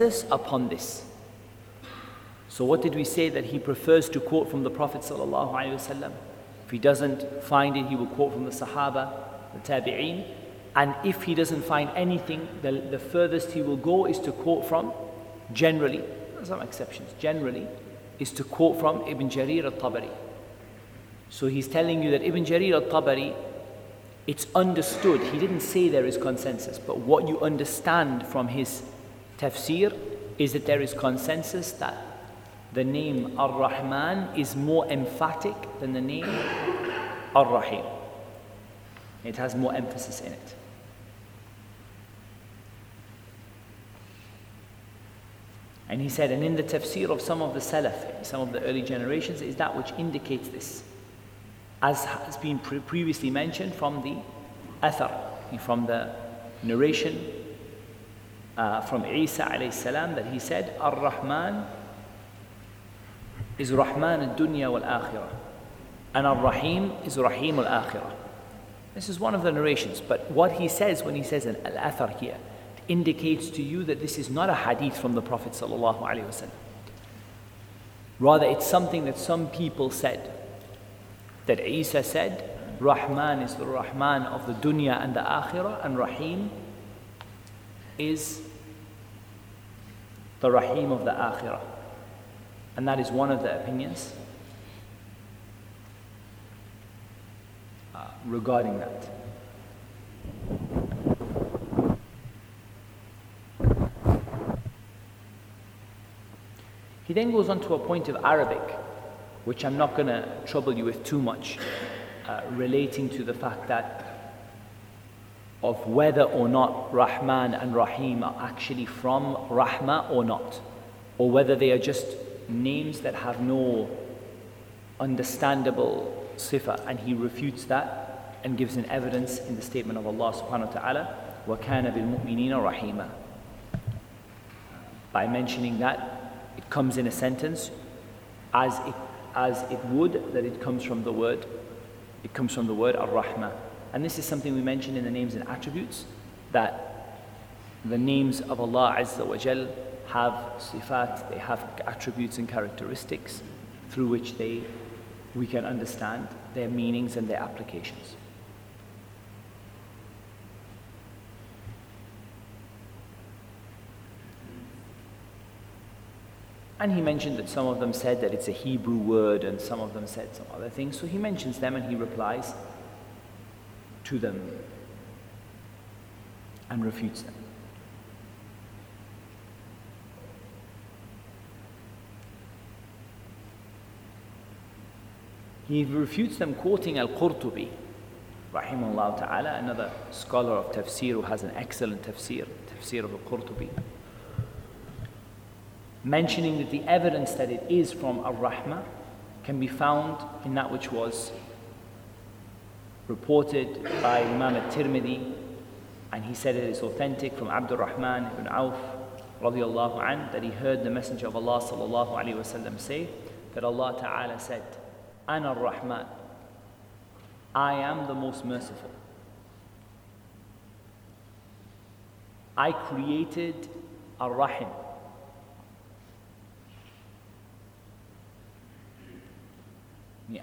upon this. So, what did we say that he prefers to quote from the Prophet? ﷺ? If he doesn't find it, he will quote from the Sahaba, the Tabi'een. And if he doesn't find anything, the, the furthest he will go is to quote from, generally, some exceptions, generally, is to quote from Ibn Jarir al Tabari. So he's telling you that Ibn Jarir al Tabari, it's understood. He didn't say there is consensus, but what you understand from his tafsir is that there is consensus that the name Ar-Rahman is more emphatic than the name Ar-Rahim. It has more emphasis in it. And he said, and in the tafsir of some of the Salaf, some of the early generations, is that which indicates this. As has been pre- previously mentioned from the Athar, from the narration uh, from Isa alayhi salam that he said, Ar-Rahman is Rahman al-Dunya wal-Akhirah. And Ar-Rahim is Rahim al-Akhirah. This is one of the narrations. But what he says when he says an al-Athar here indicates to you that this is not a hadith from the Prophet sallallahu alaihi wasallam. Rather, it's something that some people said. That Isa said, Rahman is the Rahman of the dunya and the akhirah, and Rahim is the Rahim of the Akhirah. And that is one of the opinions uh, regarding that. He then goes on to a point of Arabic, which I'm not going to trouble you with too much, uh, relating to the fact that of whether or not Rahman and Rahim are actually from Rahma or not, or whether they are just names that have no understandable sifa, and he refutes that and gives an evidence in the statement of Allah subhanahu wa ta'ala, وَكَانَ بِالْمُؤْمِنِينَ رَحِيمًا By mentioning that, it comes in a sentence as it, as it would that it comes from the word, it comes from the word ar-Rahmah. And this is something we mentioned in the names and attributes that the names of Allah Azza wa Jal have sifat, they have attributes and characteristics through which they, we can understand their meanings and their applications. And he mentioned that some of them said that it's a Hebrew word and some of them said some other things. So he mentions them and he replies to them and refutes them. He refutes them quoting Al-Qurtubi, rahimahullah ta'ala, another scholar of tafsir who has an excellent tafsir, tafsir of Al-Qurtubi, mentioning that the evidence that it is from Ar-Rahmah can be found in that which was reported by Imam al-Tirmidhi and he said it is authentic from Abdul Rahman ibn Auf radiallahu an, that he heard the Messenger of Allah sallallahu say that Allah Ta'ala said, Ana rahman I am the most merciful. I created Ar-Rahim.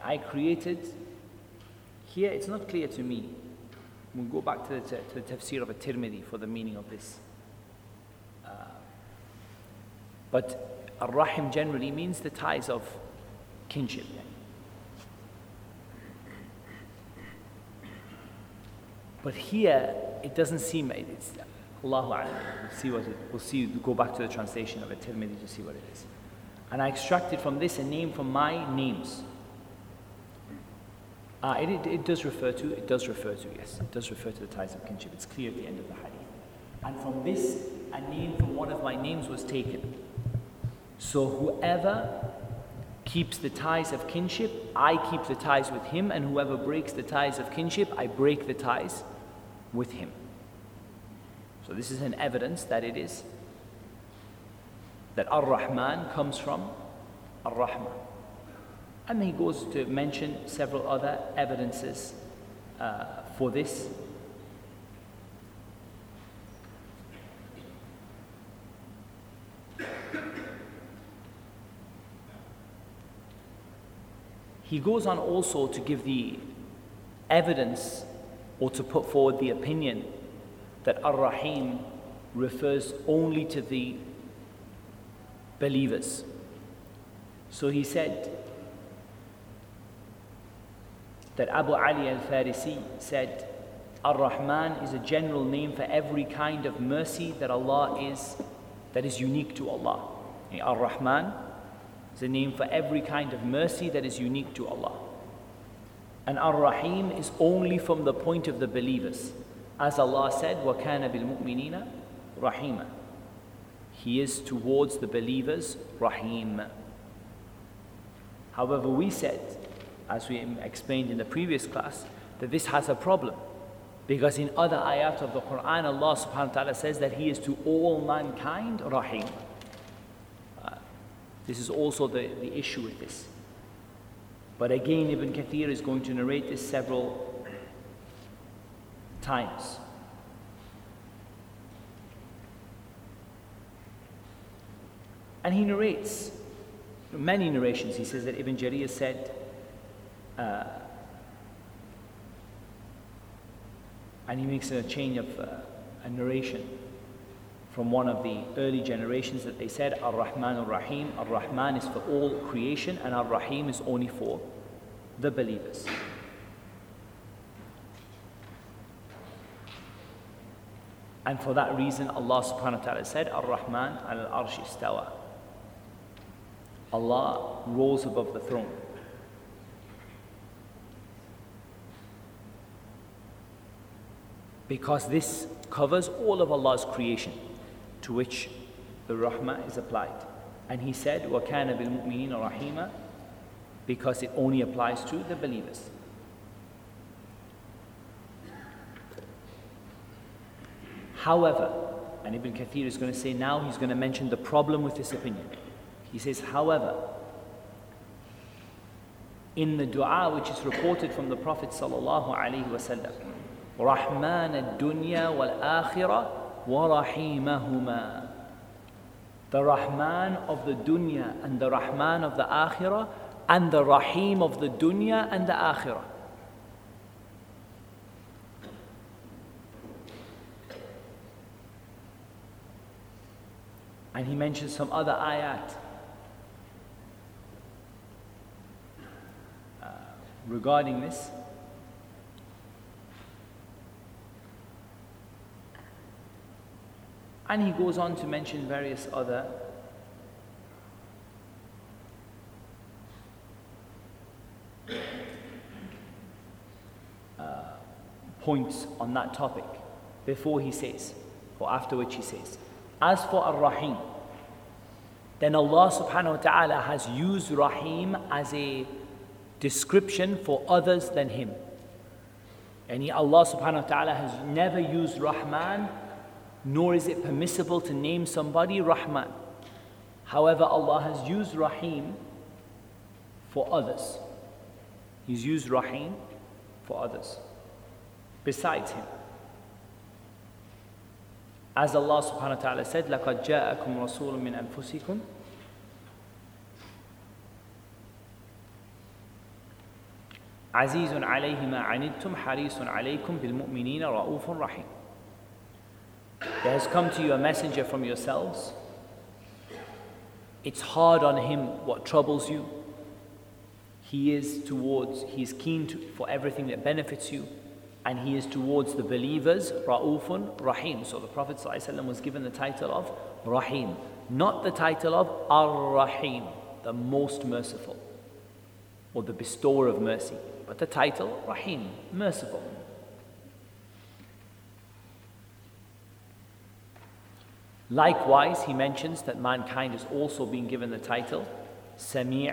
I created here, it's not clear to me. We'll go back to the, to the tafsir of at-Tirmidhi for the meaning of this. Uh, but ar-Rahim generally means the ties of kinship. But here, it doesn't seem, it's Allahu. We'll see what it, we'll see, go back to the translation of at-Tirmidhi to see what it is. And I extracted from this a name from my names. Uh, it, it, it, does refer to, it does refer to, yes, it does refer to the ties of kinship. It's clear at the end of the hadith. And from this, a name from one of my names was taken. So whoever keeps the ties of kinship, I keep the ties with him, and whoever breaks the ties of kinship, I break the ties with him. So this is an evidence that it is that Ar-Rahman comes from Ar-Rahmah. And he goes to mention several other evidences uh, for this. He goes on also to give the evidence or to put forward the opinion that Ar Rahim refers only to the believers. So he said, that Abu Ali al Farisi said, Ar Rahman is a general name for every kind of mercy that Allah is, that is unique to Allah. Ar Rahman is a name for every kind of mercy that is unique to Allah. And Ar Rahim is only from the point of the believers. As Allah said, وَكَانَ بِالْمُؤْمِنِينَ رَحِيمًا He is towards the believers Rahim. However, we said, as we explained in the previous class, that this has a problem. Because in other ayat of the Quran, Allah subhanahu wa ta'ala says that He is to all mankind Rahim. Uh, this is also the, the issue with this. But again, Ibn Kathir is going to narrate this several times. And he narrates many narrations. He says that Ibn Jarir said, uh, and he makes a change of uh, a narration from one of the early generations that they said, Ar Rahman Ar Rahim. Ar Rahman is for all creation, and Ar Rahim is only for the believers. And for that reason, Allah subhanahu wa ta'ala said, Ar Rahman al Arsh istawa. Allah rose above the throne. Because this covers all of Allah's creation to which the rahmah is applied. And he said, وَكَانَ بِالْمُؤْمِنِينَ رَحِيمًا because it only applies to the believers. However, and Ibn Kathir is going to say now, he's going to mention the problem with this opinion. He says, however, in the dua which is reported from the Prophet sallallahu alaihi wasallam, Rahman ad-dunya wal-akhirah وَرَحِيمَهُمَا The Rahman of the dunya and the Rahman of the akhirah and the Rahim of the dunya and the akhirah. And he mentions some other ayat uh, regarding this. And he goes on to mention various other uh, points on that topic before he says, or after which he says, As for Ar Rahim, then Allah subhanahu wa ta'ala has used Rahim as a description for others than Him. And Allah subhanahu wa ta'ala has never used Rahman nor is it permissible to name somebody Rahman. However, Allah has used Rahim for others. He's used Rahim for others besides Him. As Allah subhanahu wa ta'ala said, لَقَدْ جَاءَكُمْ رَسُولٌ مِّنْ أَنفُسِكُمْ عزيز عليه ما عنتم حريص عليكم بالمؤمنين رؤوف رحيم there has come to you a messenger from yourselves. It's hard on him what troubles you. He is towards, he is keen to, for everything that benefits you. And he is towards the believers, Ra'ufun Rahim. So the Prophet ﷺ was given the title of Rahim, not the title of Ar Rahim, the most merciful, or the bestower of mercy, but the title Rahim, merciful. Likewise, he mentions that mankind is also being given the title Sami'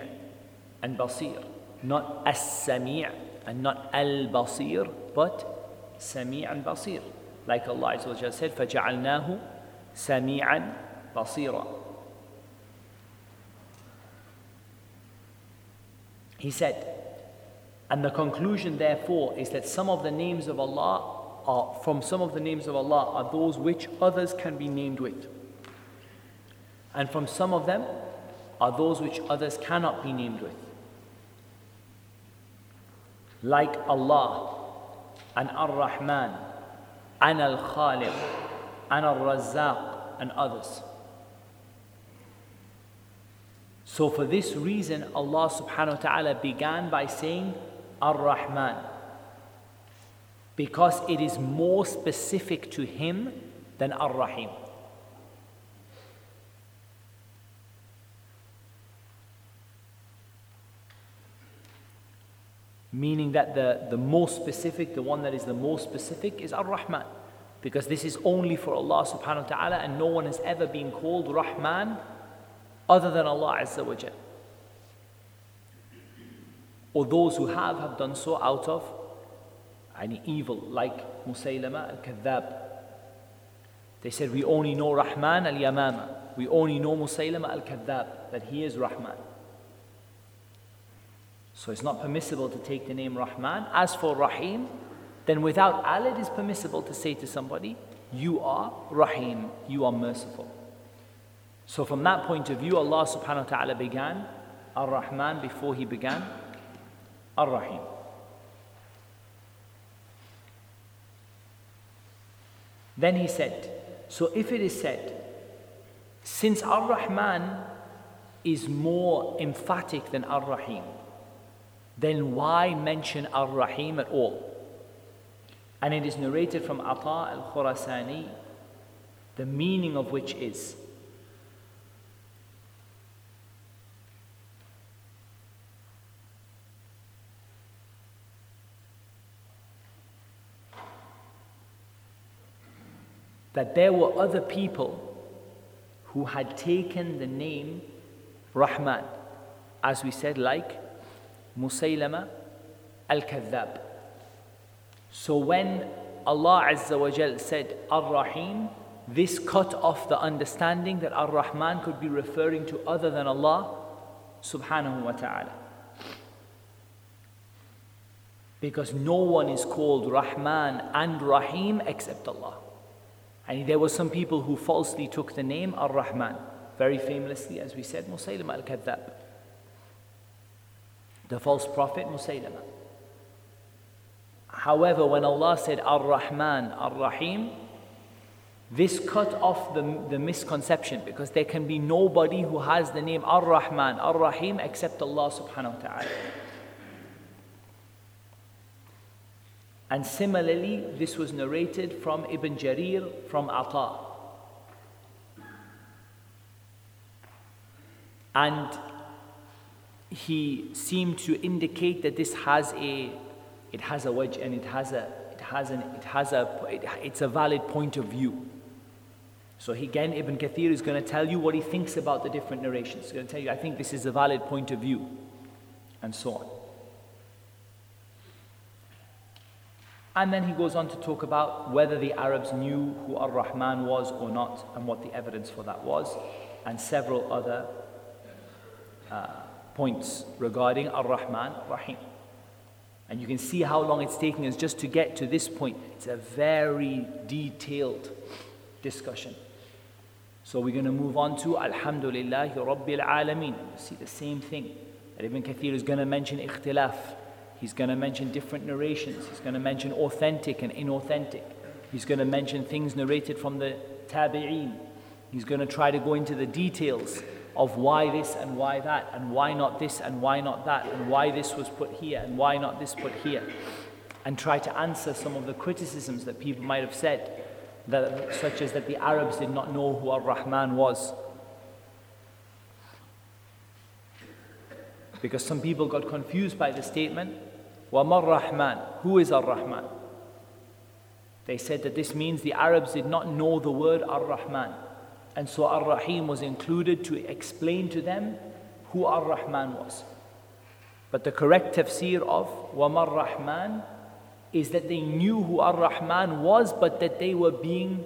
and Basir. Not As-Sami' and not Al-Basir, but Sami' and Basir. Like Allah said, فَجَعَلْنَاهُ سَمِيعًا بَصِيرًا He said, and the conclusion therefore is that some of the names of Allah from some of the names of Allah are those which others can be named with. And from some of them are those which others cannot be named with. like Allah and Ar-Rahman and Al-Khaliq and Al-Razzaq and others. So for this reason, Allah subhanahu wa ta'ala began by saying Ar-Rahman because it is more specific to Him than Ar-Rahim. Meaning that the, the most specific, the one that is the most specific is Ar-Rahman. Because this is only for Allah subhanahu wa ta'ala and no one has ever been called Rahman other than Allah Azza wa. Or those who have have done so out of any evil, like Musaylama al-Kadhab. They said, we only know Rahman al-Yamama. We only know Musaylama al-Kadhab, that he is Rahman. So it's not permissible to take the name Rahman. As for Rahim, then without al, it is permissible to say to somebody, You are Rahim, you are merciful. So, from that point of view, Allah subhanahu wa ta'ala began Ar Rahman before He began Ar Rahim. Then He said, So if it is said, since Ar Rahman is more emphatic than Ar Rahim, then why mention Ar Rahim at all? And it is narrated from Ata al Khurasani, the meaning of which is that there were other people who had taken the name Rahman, as we said, like Musaylama al Kadhab. So when Allah Azza wa Jal said Ar-Rahim, this cut off the understanding that Ar-Rahman could be referring to other than Allah subhanahu wa ta'ala. Because no one is called Rahman and Rahim except Allah. And there were some people who falsely took the name Ar-Rahman, very famously, as we said, Musaylim al-Kadhab. The false prophet Musaylama. However, when Allah said Ar Rahman, Ar Rahim, this cut off the, the misconception because there can be nobody who has the name Ar Rahman, Ar Rahim except Allah subhanahu wa ta'ala. And similarly, this was narrated from Ibn Jarir from Ata. And he seemed to indicate that this has a it has a wajh and it has a it has an it has a it, it's a valid point of view. So again, Ibn Kathir is going to tell you what he thinks about the different narrations. He's going to tell you, I think this is a valid point of view, and so on. And then he goes on to talk about whether the Arabs knew who Ar Rahman was or not, and what the evidence for that was, and several other uh, points regarding Ar Rahman Rahim. And you can see how long it's taking us just to get to this point. It's a very detailed discussion. So we're going to move on to Alhamdulillah Rabbil Alameen. See the same thing. Ibn Kathir is going to mention ikhtilaf. He's going to mention different narrations. He's going to mention authentic and inauthentic. He's going to mention things narrated from the tabi'een. He's going to try to go into the details of why this and why that, and why not this and why not that, and why this was put here and why not this put here, and try to answer some of the criticisms that people might have said, that, such as that the Arabs did not know who Ar Rahman was. Because some people got confused by the statement, Wamar Rahman, who is Ar Rahman? They said that this means the Arabs did not know the word Ar Rahman. And so Ar Rahim was included to explain to them who Ar Rahman was. But the correct tafsir of Wamar Rahman is that they knew who Ar Rahman was, but that they were being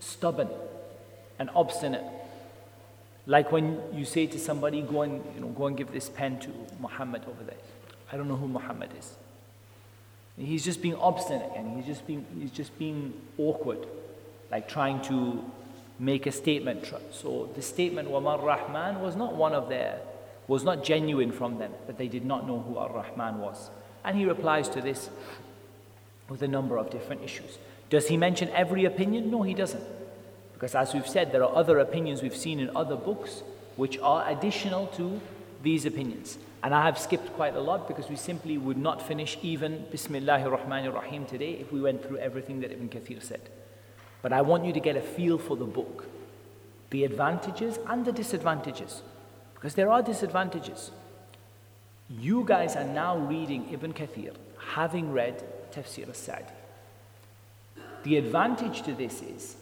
stubborn and obstinate. Like when you say to somebody, go and, you know, go and give this pen to Muhammad over there. I don't know who Muhammad is. He's just being obstinate and he's just being, he's just being awkward, like trying to make a statement. So the statement Wamar Rahman was not one of their, was not genuine from them, that they did not know who Ar Rahman was. And he replies to this with a number of different issues. Does he mention every opinion? No, he doesn't. Because as we've said, there are other opinions we've seen in other books which are additional to these opinions. And I have skipped quite a lot because we simply would not finish even Bismillahir Rahmanir Rahim today if we went through everything that Ibn Kathir said. But I want you to get a feel for the book, the advantages and the disadvantages. Because there are disadvantages. You guys are now reading Ibn Kathir, having read Tafsir al-Sa'di. The advantage to this is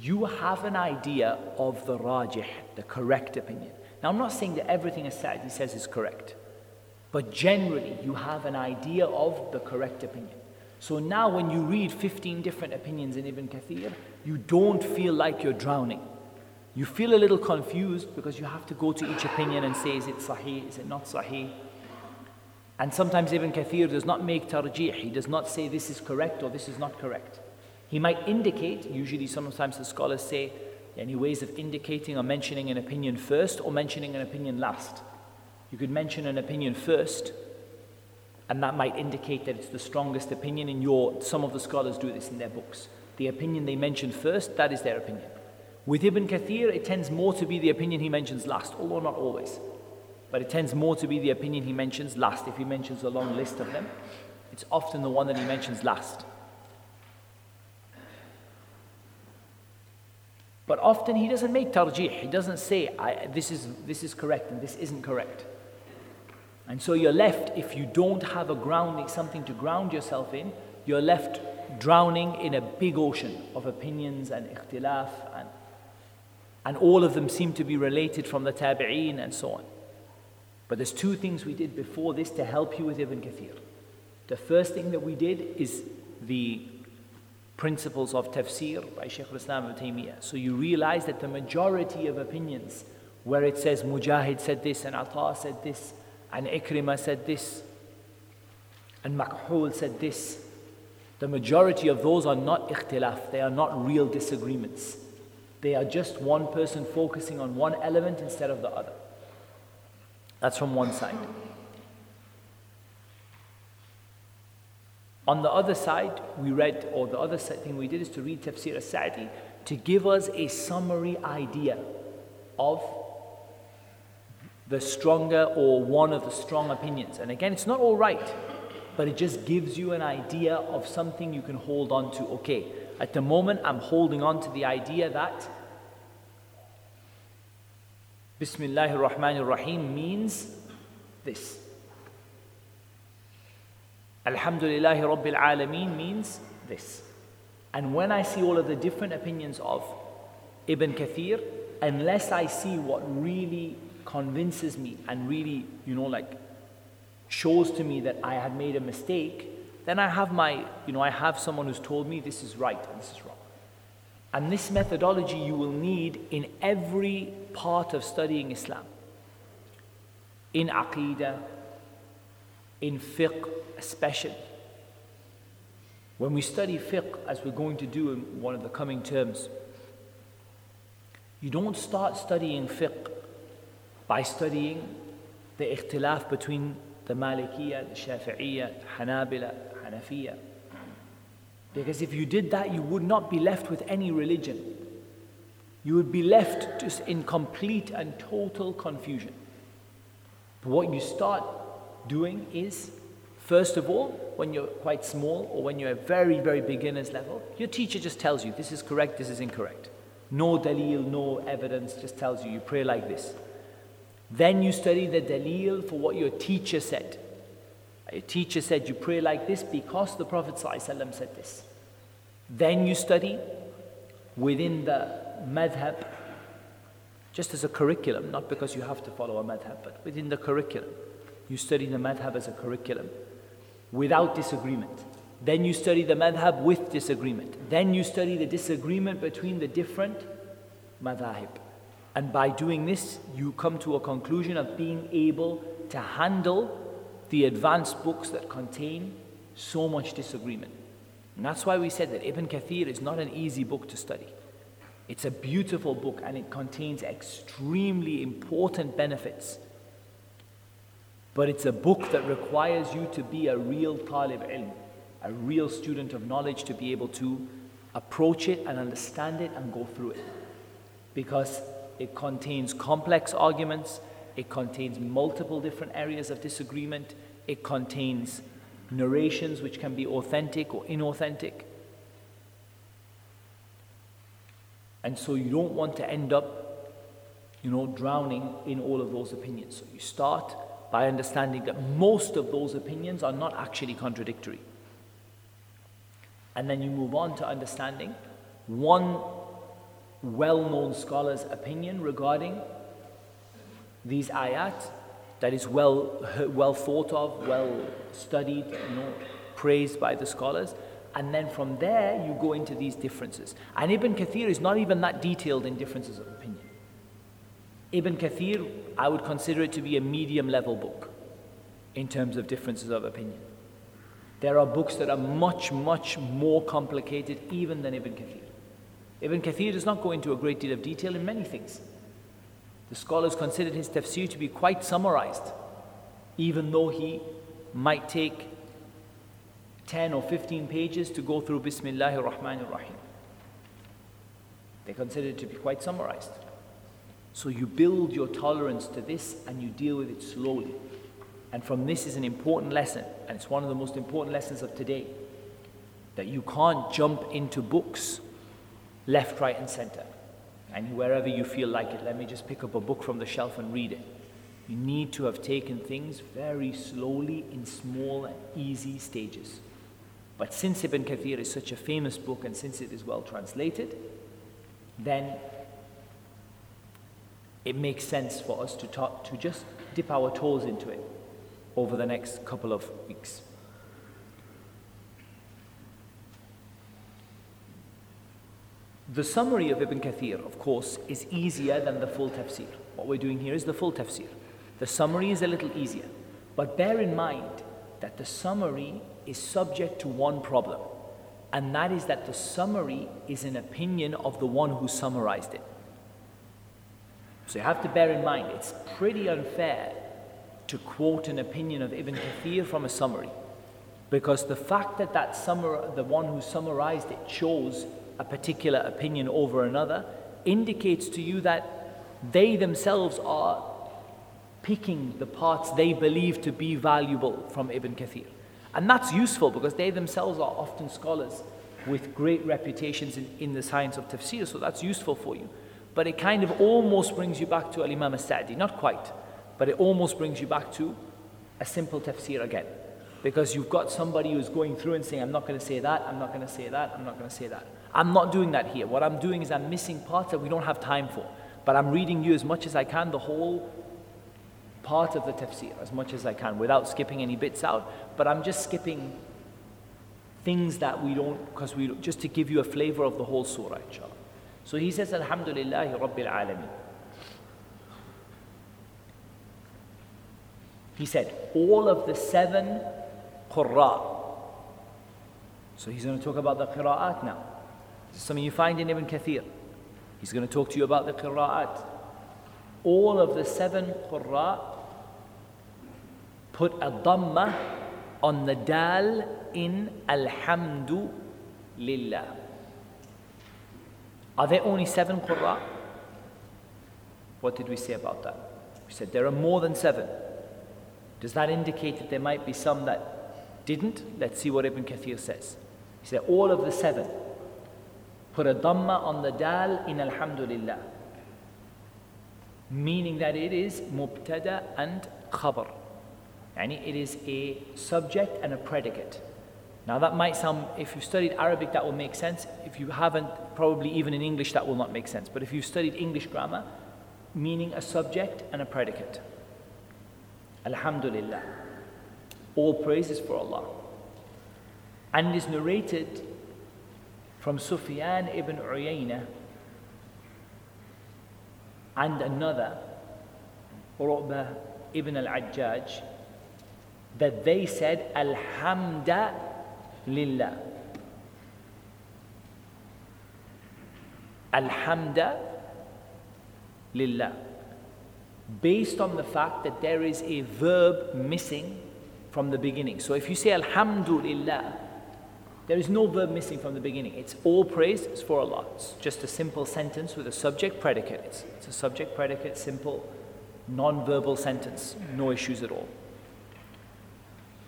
you have an idea of the rajih, the correct opinion. Now, I'm not saying that everything As-Sa'di says is correct, but generally you have an idea of the correct opinion. So now, when you read 15 different opinions in Ibn Kathir, you don't feel like you're drowning. You feel a little confused because you have to go to each opinion and say, is it sahih, is it not sahih? And sometimes Ibn Kathir does not make tarjih, he does not say this is correct or this is not correct. He might indicate, usually sometimes the scholars say, any ways of indicating or mentioning an opinion first or mentioning an opinion last. You could mention an opinion first, and that might indicate that it's the strongest opinion in your, some of the scholars do this in their books. The opinion they mention first, that is their opinion. With Ibn Kathir, it tends more to be the opinion he mentions last, although not always. But it tends more to be the opinion he mentions last. If he mentions a long list of them, it's often the one that he mentions last. But often he doesn't make tarjih. He doesn't say, this, is, this is correct and this isn't correct. And so you're left, if you don't have a grounding, something to ground yourself in, you're left drowning in a big ocean of opinions and ikhtilaf and and all of them seem to be related from the tabi'een and so on. But there's two things we did before this to help you with Ibn Kathir. The first thing that we did is the principles of tafsir by Shaykh al-Islam ibn Taymiyyah. So you realize that the majority of opinions where it says Mujahid said this and Ata said this and Ikrimah said this and Makhul said this, the majority of those are not ikhtilaf, they are not real disagreements. They are just one person focusing on one element instead of the other. That's from one side. On the other side, we read, or the other thing we did is to read Tafsir al-Sa'di to give us a summary idea of the stronger or one of the strong opinions. And again, it's not all right, but it just gives you an idea of something you can hold on to. Okay, at the moment, I'm holding on to the idea that Bismillahir Rahmanir Rahim means this. Alhamdulillahi Rabbil Alameen means this. And when I see all of the different opinions of Ibn Kathir, unless I see what really convinces me and really, you know, like shows to me that I had made a mistake, then I have my, you know, I have someone who's told me this is right and this is wrong. And this methodology you will need in every part of studying Islam. In Aqidah, in fiqh especially. When we study fiqh, as we're going to do in one of the coming terms, you don't start studying fiqh by studying the ikhtilaf between the Malikiyya, the Shafi'iyya, Hanabila, Hanafiya. Because if you did that, you would not be left with any religion. You would be left just in complete and total confusion. But what you start doing is, first of all, when you're quite small or when you're a very, very beginner's level, your teacher just tells you this is correct, this is incorrect. No dalil, no evidence, just tells you you pray like this. Then you study the dalil for what your teacher said. A teacher said you pray like this because the Prophet ﷺ said this. Then you study within the madhab, just as a curriculum, not because you have to follow a madhab, but within the curriculum. You study the madhab as a curriculum without disagreement. Then you study the madhab with disagreement. Then you study the disagreement between the different madhahib. And by doing this, you come to a conclusion of being able to handle the advanced books that contain so much disagreement. And that's why we said that Ibn Kathir is not an easy book to study. It's a beautiful book and it contains extremely important benefits. But it's a book that requires you to be a real talib ilm, a real student of knowledge to be able to approach it and understand it and go through it. Because it contains complex arguments, it contains multiple different areas of disagreement, it contains narrations which can be authentic or inauthentic. And so you don't want to end up, you know, drowning in all of those opinions. So you start by understanding that most of those opinions are not actually contradictory. And then you move on to understanding one well known scholar's opinion regarding these ayat that is well, well thought of, well studied, you know, praised by the scholars. And then from there, you go into these differences. And Ibn Kathir is not even that detailed in differences of opinion. Ibn Kathir, I would consider it to be a medium level book in terms of differences of opinion. There are books that are much, much more complicated even than Ibn Kathir. Ibn Kathir does not go into a great deal of detail in many things. The scholars considered his tafsir to be quite summarized, even though he might take 10 or 15 pages to go through Bismillahir Rahmanir Rahim. They considered it to be quite summarized. So you build your tolerance to this and you deal with it slowly. And from this is an important lesson, and it's one of the most important lessons of today that you can't jump into books left, right, and center. And wherever you feel like it, let me just pick up a book from the shelf and read it. You need to have taken things very slowly in small and easy stages. But since Ibn Kathir is such a famous book and since it is well translated, then it makes sense for us to, talk, to just dip our toes into it over the next couple of weeks. The summary of Ibn Kathir, of course, is easier than the full tafsir. What we're doing here is the full tafsir. The summary is a little easier. But bear in mind that the summary is subject to one problem, and that is that the summary is an opinion of the one who summarized it. So you have to bear in mind it's pretty unfair to quote an opinion of Ibn Kathir from a summary. Because the fact that, that summar, the one who summarized it chose a particular opinion over another indicates to you that they themselves are picking the parts they believe to be valuable from Ibn Kathir. And that's useful because they themselves are often scholars with great reputations in, in the science of tafsir, so that's useful for you. But it kind of almost brings you back to Al Imam Sa'di, not quite. But it almost brings you back to a simple tafsir again. Because you've got somebody who's going through and saying, I'm not going to say that, I'm not going to say that, I'm not going to say that. I'm not doing that here. What I'm doing is I'm missing parts that we don't have time for. But I'm reading you as much as I can, the whole part of the tafsir, as much as I can, without skipping any bits out. But I'm just skipping things that we don't, because we, just to give you a flavor of the whole surah, inshallah. So he says, Alhamdulillah Rabbil Alameen. He said, all of the seven qurra. So he's going to talk about the qira'at now. This is something you find in Ibn Kathir. He's going to talk to you about the qira'at. All of the seven qurra put a dhamma on the dal in Alhamdu Lillah. Are there only seven qurra? What did we say about that? We said there are more than seven. Does that indicate that there might be some that didn't? Let's see what Ibn Kathir says. He said, all of the seven put a dhamma on the dal in Alhamdulillah, meaning that it is mubtada and khabar. And it is a subject and a predicate. Now that might sound, if you've studied Arabic, that will make sense. If you haven't, probably even in English, that will not make sense. But if you've studied English grammar, meaning a subject and a predicate. Alhamdulillah. All praises for Allah. And it is narrated from Sufyan ibn Uyayna and another, Ru'bah ibn al-Ajjaj, that they said, Alhamda lillah. Alhamda lillah. based on the fact that there is a verb missing from the beginning. So if you say Alhamdulillah, there is no verb missing from the beginning. It's all praise is for Allah. It's just a simple sentence with a subject predicate. It's, it's a subject predicate, simple, non verbal sentence. No issues at all.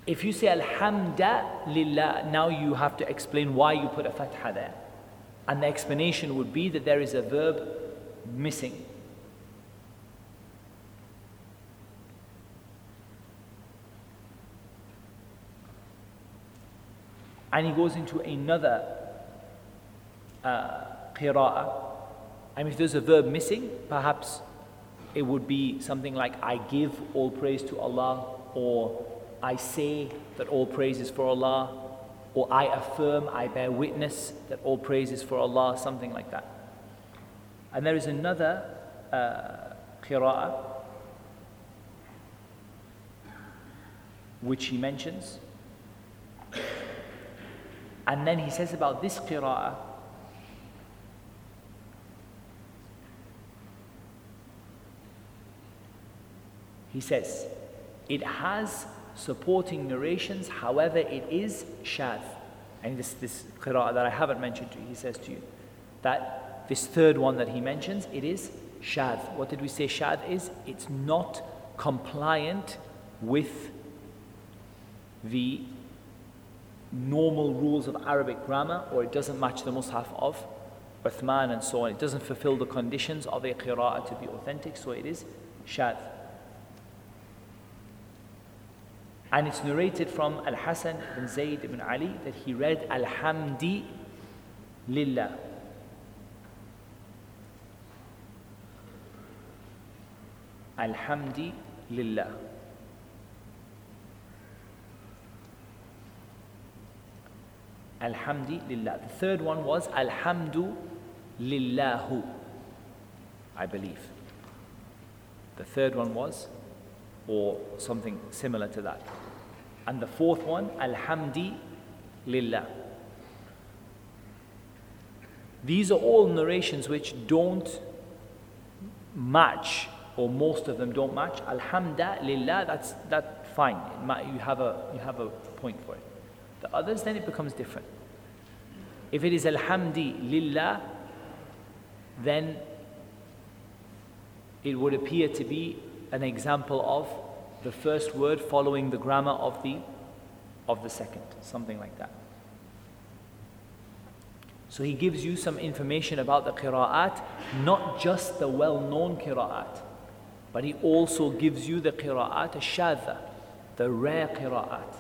If you say Alhamdulillah, now you have to explain why you put a fatha there. And the explanation would be that there is a verb missing. And he goes into another uh, qira'ah. And if there's a verb missing, perhaps it would be something like, I give all praise to Allah, or I say that all praise is for Allah, or I affirm, I bear witness that all praise is for Allah, something like that. And there is another uh, qira'ah which he mentions and then he says about this qira'ah, he says, it has supporting narrations, however, it is shadh. And this, this qira'ah that I haven't mentioned to you, he says to you, that this third one that he mentions, it is shadh. What did we say shadh is? It's not compliant with the normal rules of Arabic grammar or it doesn't match the Mus'haf of Uthman and so on. It doesn't fulfill the conditions of a qira'ah to be authentic, so it is shadh. And it's narrated from Al Hasan ibn Zayd ibn Ali that he read Alhamdi Lillah. Alhamdi Lillah. Alhamdulillah. The third one was Alhamdu Lillahu, I believe. The third one was, or something similar to that. And the fourth one, Alhamdi Lillah. These are all narrations which don't match, or most of them don't match. Alhamdulillah, that's that fine. You have a you have a point for it. The others, then it becomes different. If it is Alhamdi Lillah, then it would appear to be an example of the first word following the grammar of the of the second, something like that. So he gives you some information about the qira'at, not just the well-known qira'at, but he also gives you the qira'at al-shadha, the rare qira'at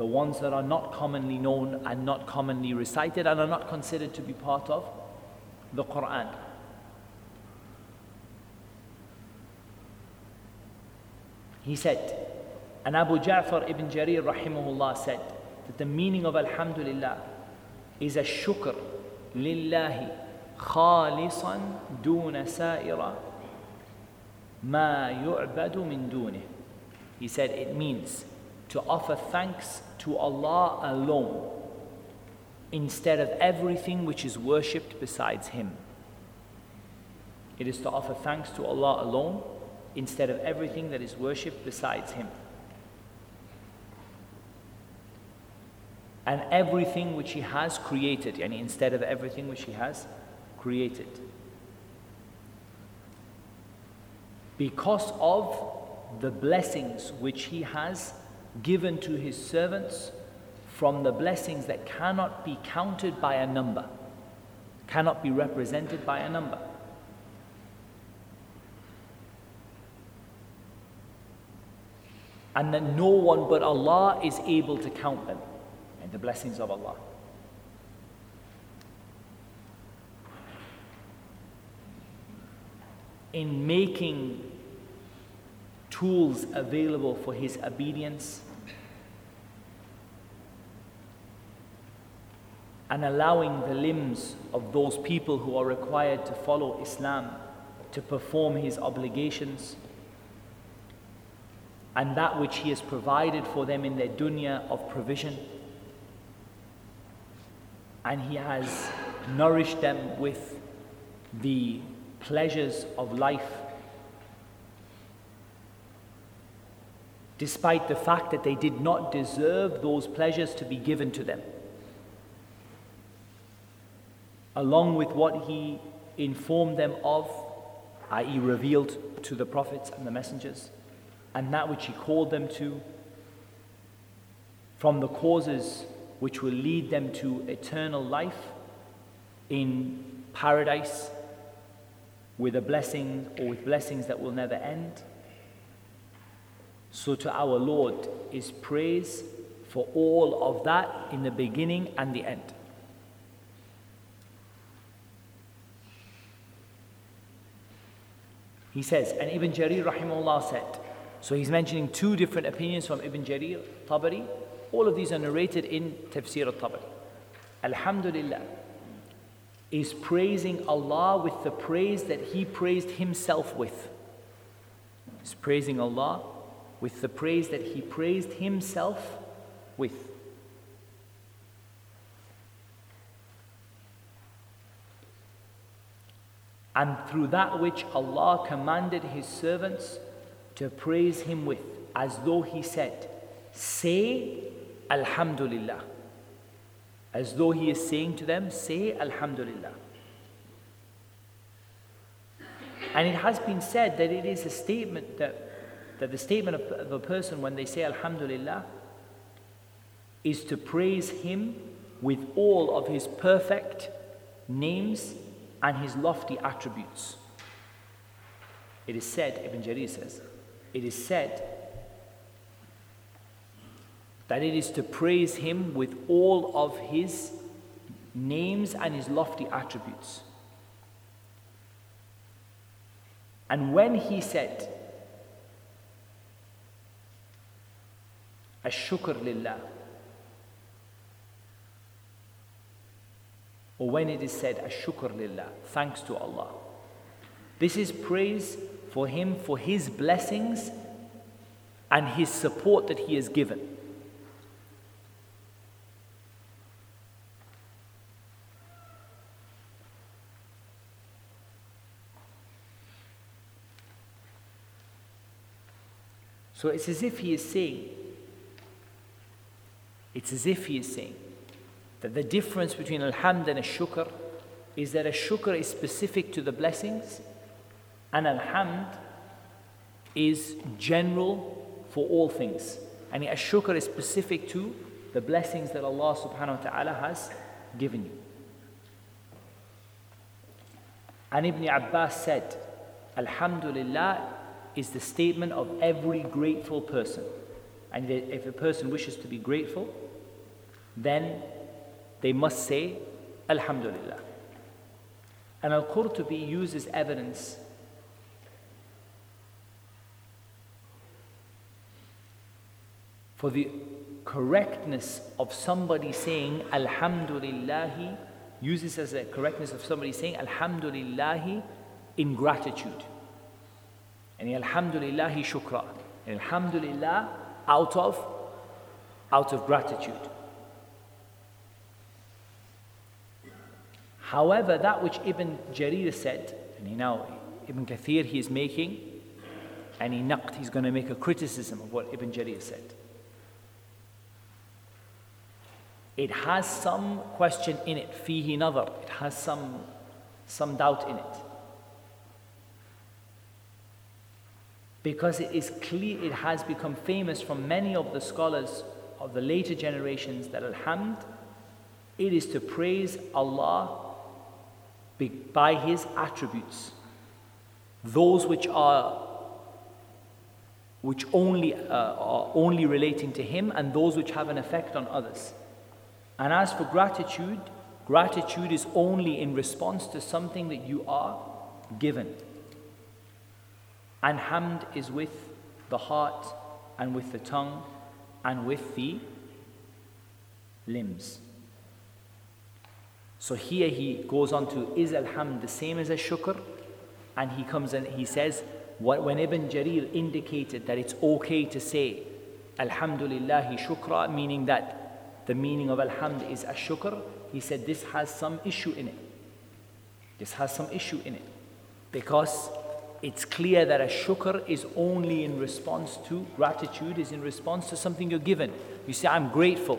the ones that are not commonly known and not commonly recited and are not considered to be part of the Quran. He said, and Abu Ja'far ibn Jarir rahimahullah said that the meaning of Alhamdulillah is a shukr lillahi khalisan duna sa'ira ma yu'badu min dunih. He said it means to offer thanks to Allah alone instead of everything which is worshipped besides Him. It is to offer thanks to Allah alone instead of everything that is worshipped besides Him. And everything which He has created, and instead of everything which He has created. Because of the blessings which He has given to his servants from the blessings that cannot be counted by a number, cannot be represented by a number. And that no one but Allah is able to count them and the blessings of Allah. In making tools available for his obedience and allowing the limbs of those people who are required to follow Islam to perform his obligations and that which he has provided for them in their dunya of provision and he has nourished them with the pleasures of life despite the fact that they did not deserve those pleasures to be given to them. Along with what he informed them of, i.e., revealed to the prophets and the messengers, and that which he called them to, from the causes which will lead them to eternal life in paradise with a blessing or with blessings that will never end. So to our Lord is praise for all of that in the beginning and the end. He says, and Ibn Jarir rahimahullah said, so he's mentioning two different opinions from Ibn Jarir, Tabari. All of these are narrated in Tafsir al-Tabari. Alhamdulillah is praising Allah with the praise that He praised Himself with. He's praising Allah with the praise that He praised Himself with. And through that which Allah commanded His servants to praise Him with, as though He said, Say Alhamdulillah. As though he is saying to them, say Alhamdulillah. And it has been said that it is a statement that, that the statement of, of a person when they say Alhamdulillah is to praise him with all of his perfect names and his lofty attributes. It is said, Ibn Jarir says, it is said that it is to praise Him with all of His names and His lofty attributes. And when He said, Ashukr lillah, or when it is said, Ashukr lillah, thanks to Allah. This is praise for Him for His blessings and His support that He has given. So it's as if he is saying, it's as if he is saying that the difference between alhamd and shukr is that a shukr is specific to the blessings and alhamd is general for all things. And shukr is specific to the blessings that Allah subhanahu wa ta'ala has given you. And Ibn Abbas said, Alhamdulillah is the statement of every grateful person. And if a person wishes to be grateful, then they must say, Alhamdulillah. And Al Qurtubi uses evidence for the correctness of somebody saying Alhamdulillah, uses as a correctness of somebody saying Alhamdulillah in gratitude. And Alhamdulillah shukra. And Alhamdulillah out of out of gratitude. However, that which Ibn Jarir said, and he now Ibn Kathir he is making, and he naqd, he's going to make a criticism of what Ibn Jarir said. It has some question in it, fihi nadar. It has some, some doubt in it. because it is clear, it has become famous from many of the scholars of the later generations that Alhamd, it is to praise Allah by His attributes, those which are which only uh, are only relating to Him, and those which have an effect on others. And as for gratitude, gratitude is only in response to something that you are given. And hamd is with the heart and with the tongue and with the limbs. So here he goes on to is alhamd the same as a shukr? And he comes and he says, when Ibn Jarir indicated that it's okay to say Alhamdulillahi shukra, meaning that the meaning of Alhamd is a shukr, he said this has some issue in it. This has some issue in it. Because it's clear that a shukr is only in response to gratitude, is in response to something you're given. You say, I'm grateful.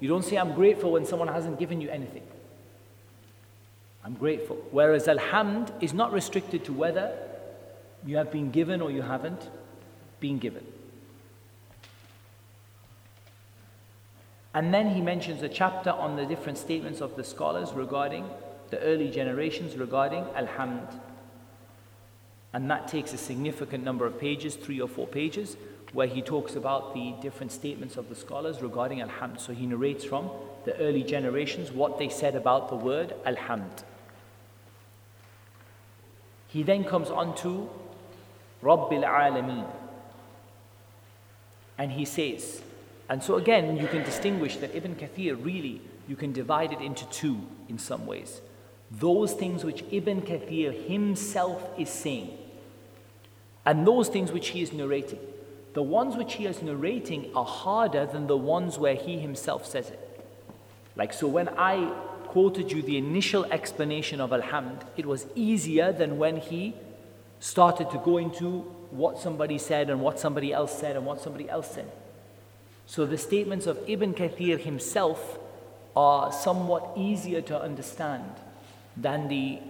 You don't say, I'm grateful when someone hasn't given you anything. I'm grateful. Whereas alhamd is not restricted to whether you have been given or you haven't been given. And then he mentions a chapter on the different statements of the scholars regarding the early generations regarding alhamd. And that takes a significant number of pages, three or four pages, where he talks about the different statements of the scholars regarding alhamd. So he narrates from the early generations what they said about the word alhamd. He then comes on to Rabbil Alameen. And he says, and so again, you can distinguish that Ibn Kathir really, you can divide it into two in some ways. Those things which Ibn Kathir himself is saying, and those things which he is narrating. The ones which he is narrating are harder than the ones where he himself says it. Like, so when I quoted you the initial explanation of Alhamd, it was easier than when he started to go into what somebody said and what somebody else said and what somebody else said. So the statements of Ibn Kathir himself are somewhat easier to understand than the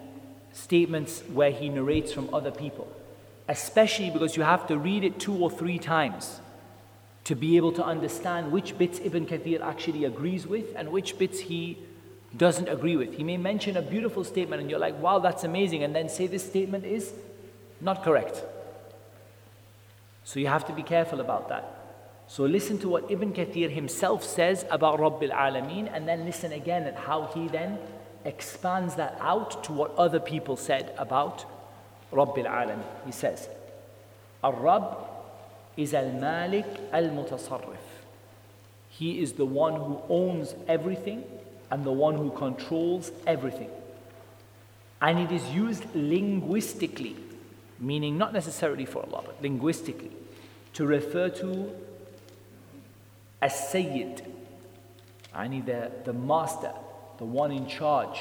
statements where he narrates from other people, especially because you have to read it two or three times to be able to understand which bits Ibn Kathir actually agrees with and which bits he doesn't agree with. He may mention a beautiful statement and you're like, wow, that's amazing, and then say this statement is not correct. So you have to be careful about that. So listen to what Ibn Kathir himself says about Rabbil Alameen and then listen again at how he then expands that out to what other people said about Rabbil Alameen. He says, Al-Rabb is Al-Malik Al-Mutasarrif. He is the one who owns everything and the one who controls everything. And it is used linguistically, meaning not necessarily for Allah, but linguistically, to refer to as-Sayyid, mean the, the master, the one in charge.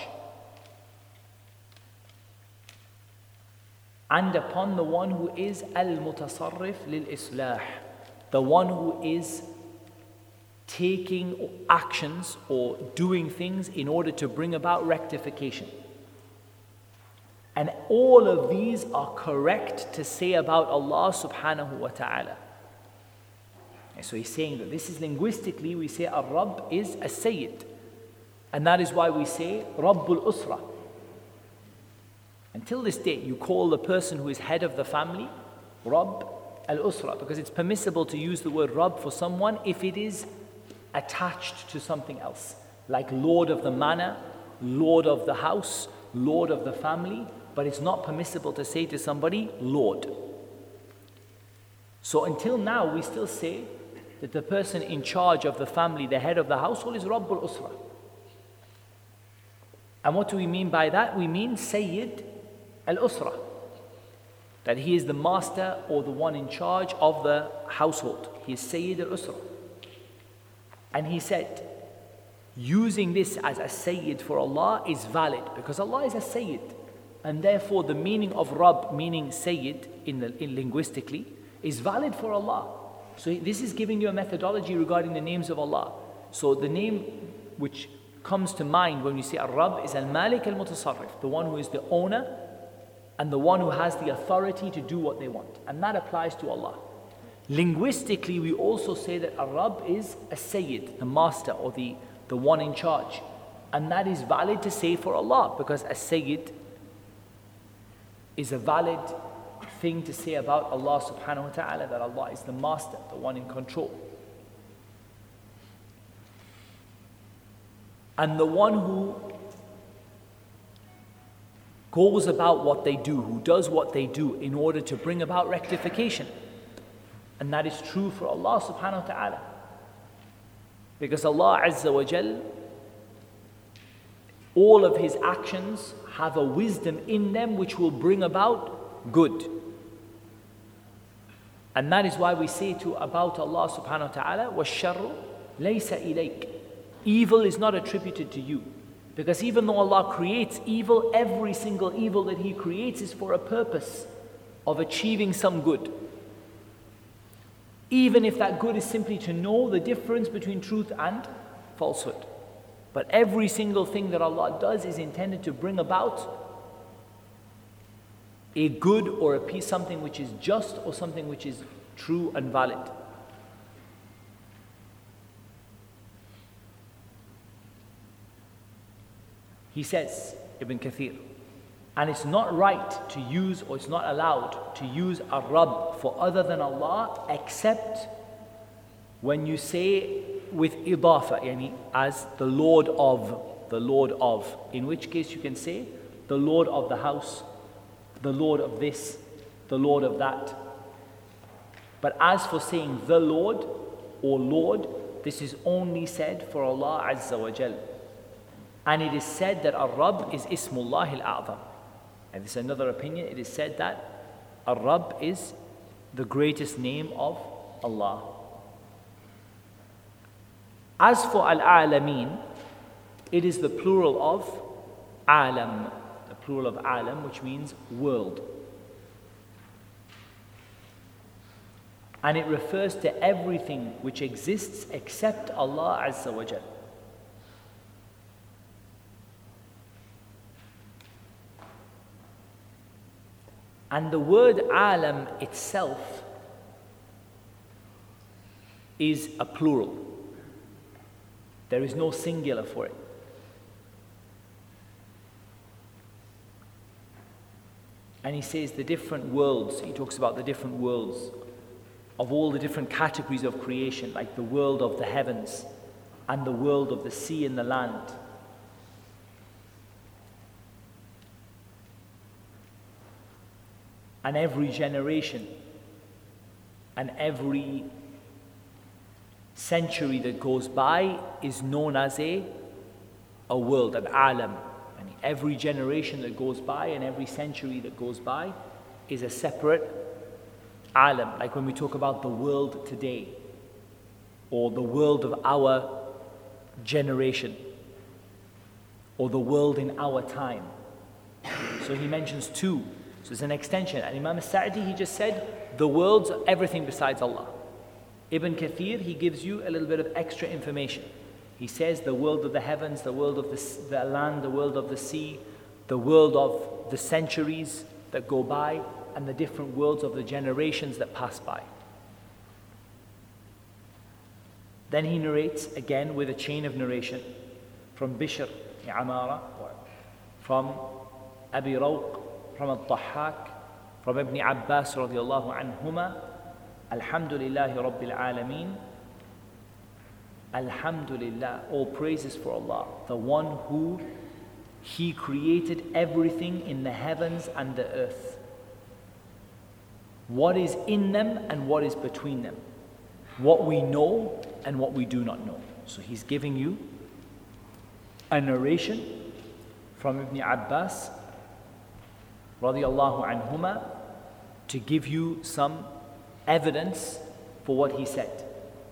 And upon the one who is al-mutasarrif lil-islah, the one who is taking actions or doing things in order to bring about rectification. And all of these are correct to say about Allah subhanahu wa ta'ala. And so he's saying that this is linguistically, we say Ar-Rabb is a Sayyid. And that is why we say Rabbul Usra. Until this day, you call the person who is head of the family Rabb al-Usra because it's permissible to use the word Rabb for someone if it is attached to something else, like Lord of the manor, Lord of the house, Lord of the family, but it's not permissible to say to somebody Lord. So until now, we still say that the person in charge of the family, the head of the household, is Rabbul Usra. And what do we mean by that? We mean Sayyid al Usra. That he is the master or the one in charge of the household. He is Sayyid al Usra. And he said, using this as a Sayyid for Allah is valid because Allah is a Sayyid. And therefore, the meaning of Rabb, meaning Sayyid in, the, in linguistically, is valid for Allah. So this is giving you a methodology regarding the names of Allah. So the name which comes to mind when you say Ar-Rabb is Al-Malik Al-Mutasarrif, the one who is the owner and the one who has the authority to do what they want. And that applies to Allah. Linguistically, we also say that Ar-Rabb is a Sayyid, the master or the, the one in charge. And that is valid to say for Allah because a Sayyid is a valid thing to say about Allah subhanahu wa ta'ala that Allah is the master, the one in control. And the one who goes about what they do, who does what they do in order to bring about rectification. And that is true for Allah subhanahu wa ta'ala. Because Allah Azza wa Jal, all of His actions have a wisdom in them which will bring about good. And that is why we say to about Allah subhanahu wa ta'ala, وَالشَّرُّ لَيْسَ إِلَيْكَ Evil is not attributed to you. Because even though Allah creates evil, every single evil that He creates is for a purpose. of achieving some good. Even if that good is simply to know the difference between truth and falsehood. But every single thing that Allah does is intended to bring about a good or a piece, something which is just or something which is true and valid. He says, Ibn Kathir, and it's not right to use or it's not allowed to use a Rabb for other than Allah except when you say with idafa, yani as the Lord of, the Lord of, in which case you can say the Lord of the house, the Lord of this, the Lord of that. But as for saying the Lord or Lord, this is only said for Allah Azza wa Jal. And it is said that Ar-Rabb is Ismullah al-A'zam. And this is another opinion. It is said that Ar-Rabb is the greatest name of Allah. As for Al-Alameen, it is the plural of Alam, plural of Alam, which means world. And it refers to everything which exists except Allah Azza wa Jal. And the word alam itself is a plural. There is no singular for it. And he says the different worlds, he talks about the different worlds of all the different categories of creation, like the world of the heavens and the world of the sea and the land. And every generation and every century that goes by is known as a, a world, an alam. Every generation that goes by and every century that goes by is a separate island. Like when we talk about the world today or the world of our generation or the world in our time. So he mentions two. So it's an extension. And Imam Sa'di, he just said, the world's everything besides Allah. Ibn Kathir, he gives you a little bit of extra information. He says the world of the heavens, the world of the, the land, the world of the sea, the world of the centuries that go by, and the different worlds of the generations that pass by. Then he narrates again with a chain of narration from Bishr Amara, from Abi Rawq, from Al-Dahhak, from Ibn Abbas radiallahu anhuma, Alhamdulillah Rabbil Alameen. Alhamdulillah, all praises for Allah, the one who He created everything in the heavens and the earth. What is in them and what is between them. What we know and what we do not know. So He's giving you a narration from Ibn Abbas radiallahu anhuma to give you some evidence for what he said.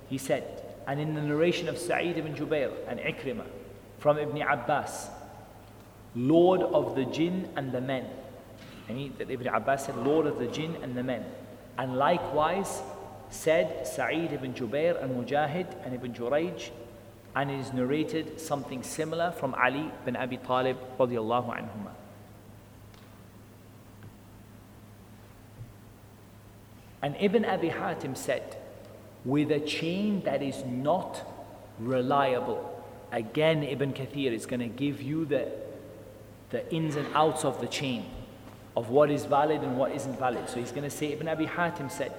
He said, and in the narration of Sa'id ibn Jubair and Ikrimah from Ibn Abbas, Lord of the jinn and the men. And he, Ibn Abbas said, Lord of the jinn and the men. And likewise said Sa'id ibn Jubair and Mujahid and Ibn Jurayj, and it is narrated something similar from Ali bin Abi Talib radiallahu anhumah. And Ibn Abi Hatim said, with a chain that is not reliable. Again, Ibn Kathir is going to give you the, the ins and outs of the chain, of what is valid and what isn't valid. So he's going to say, Ibn Abi Hatim said,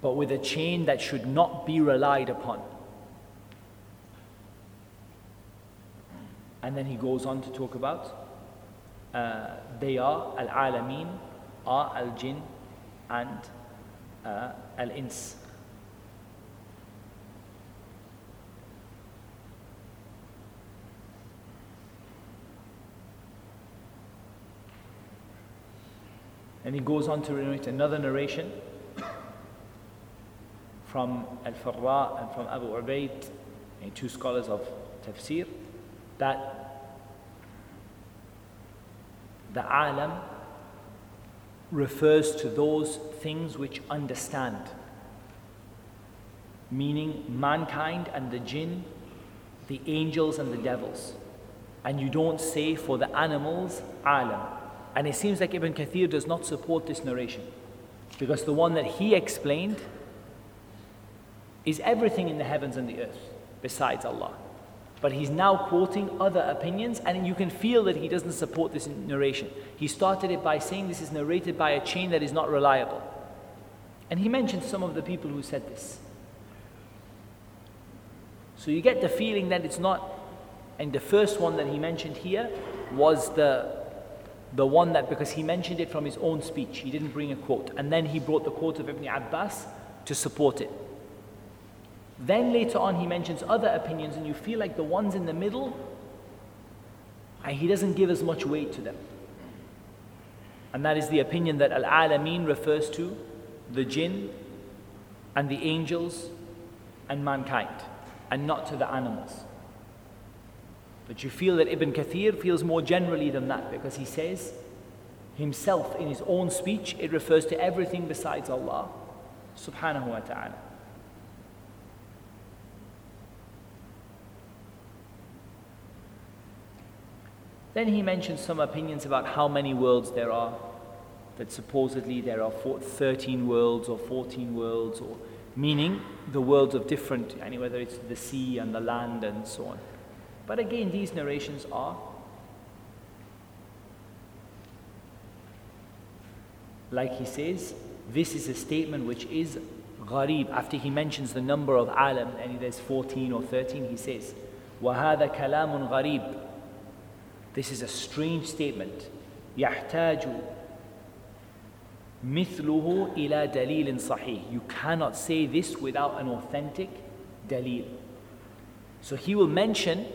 but with a chain that should not be relied upon. And then he goes on to talk about uh, they are al-alameen are al jinn and uh, al ins. And he goes on to narrate another narration from Al Farra and from Abu Ubaid, two scholars of tafsir, that the alam refers to those things which understand, meaning mankind and the jinn, the angels and the devils. And you don't say for the animals, alam. And it seems like Ibn Kathir does not support this narration. Because the one that he explained is everything in the heavens and the earth besides Allah. But he's now quoting other opinions, and you can feel that he doesn't support this narration. He started it by saying this is narrated by a chain that is not reliable. And he mentioned some of the people who said this. So you get the feeling that it's not, and the first one that he mentioned here was the, the one that, because he mentioned it from his own speech, he didn't bring a quote. And then he brought the quote of Ibn Abbas to support it. Then later on, he mentions other opinions, and you feel like the ones in the middle, and he doesn't give as much weight to them. And that is the opinion that Al Alameen refers to the jinn and the angels and mankind, and not to the animals. But you feel that Ibn Kathir feels more generally than that because he says himself in his own speech, it refers to everything besides Allah subhanahu wa ta'ala. Then he mentions some opinions about how many worlds there are. That supposedly there are 13 worlds or 14 worlds, or meaning the worlds of different, I mean, whether it's the sea and the land and so on. But again, these narrations are like he says, this is a statement which is gharib. After he mentions the number of alam, and there's 14 or 13, he says, وَهَذَا كَلَامٌ غَرِيبٌ this is a strange statement. يحتاج مثله إلى دليل صحيح. You cannot say this without an authentic dalil. So he will mention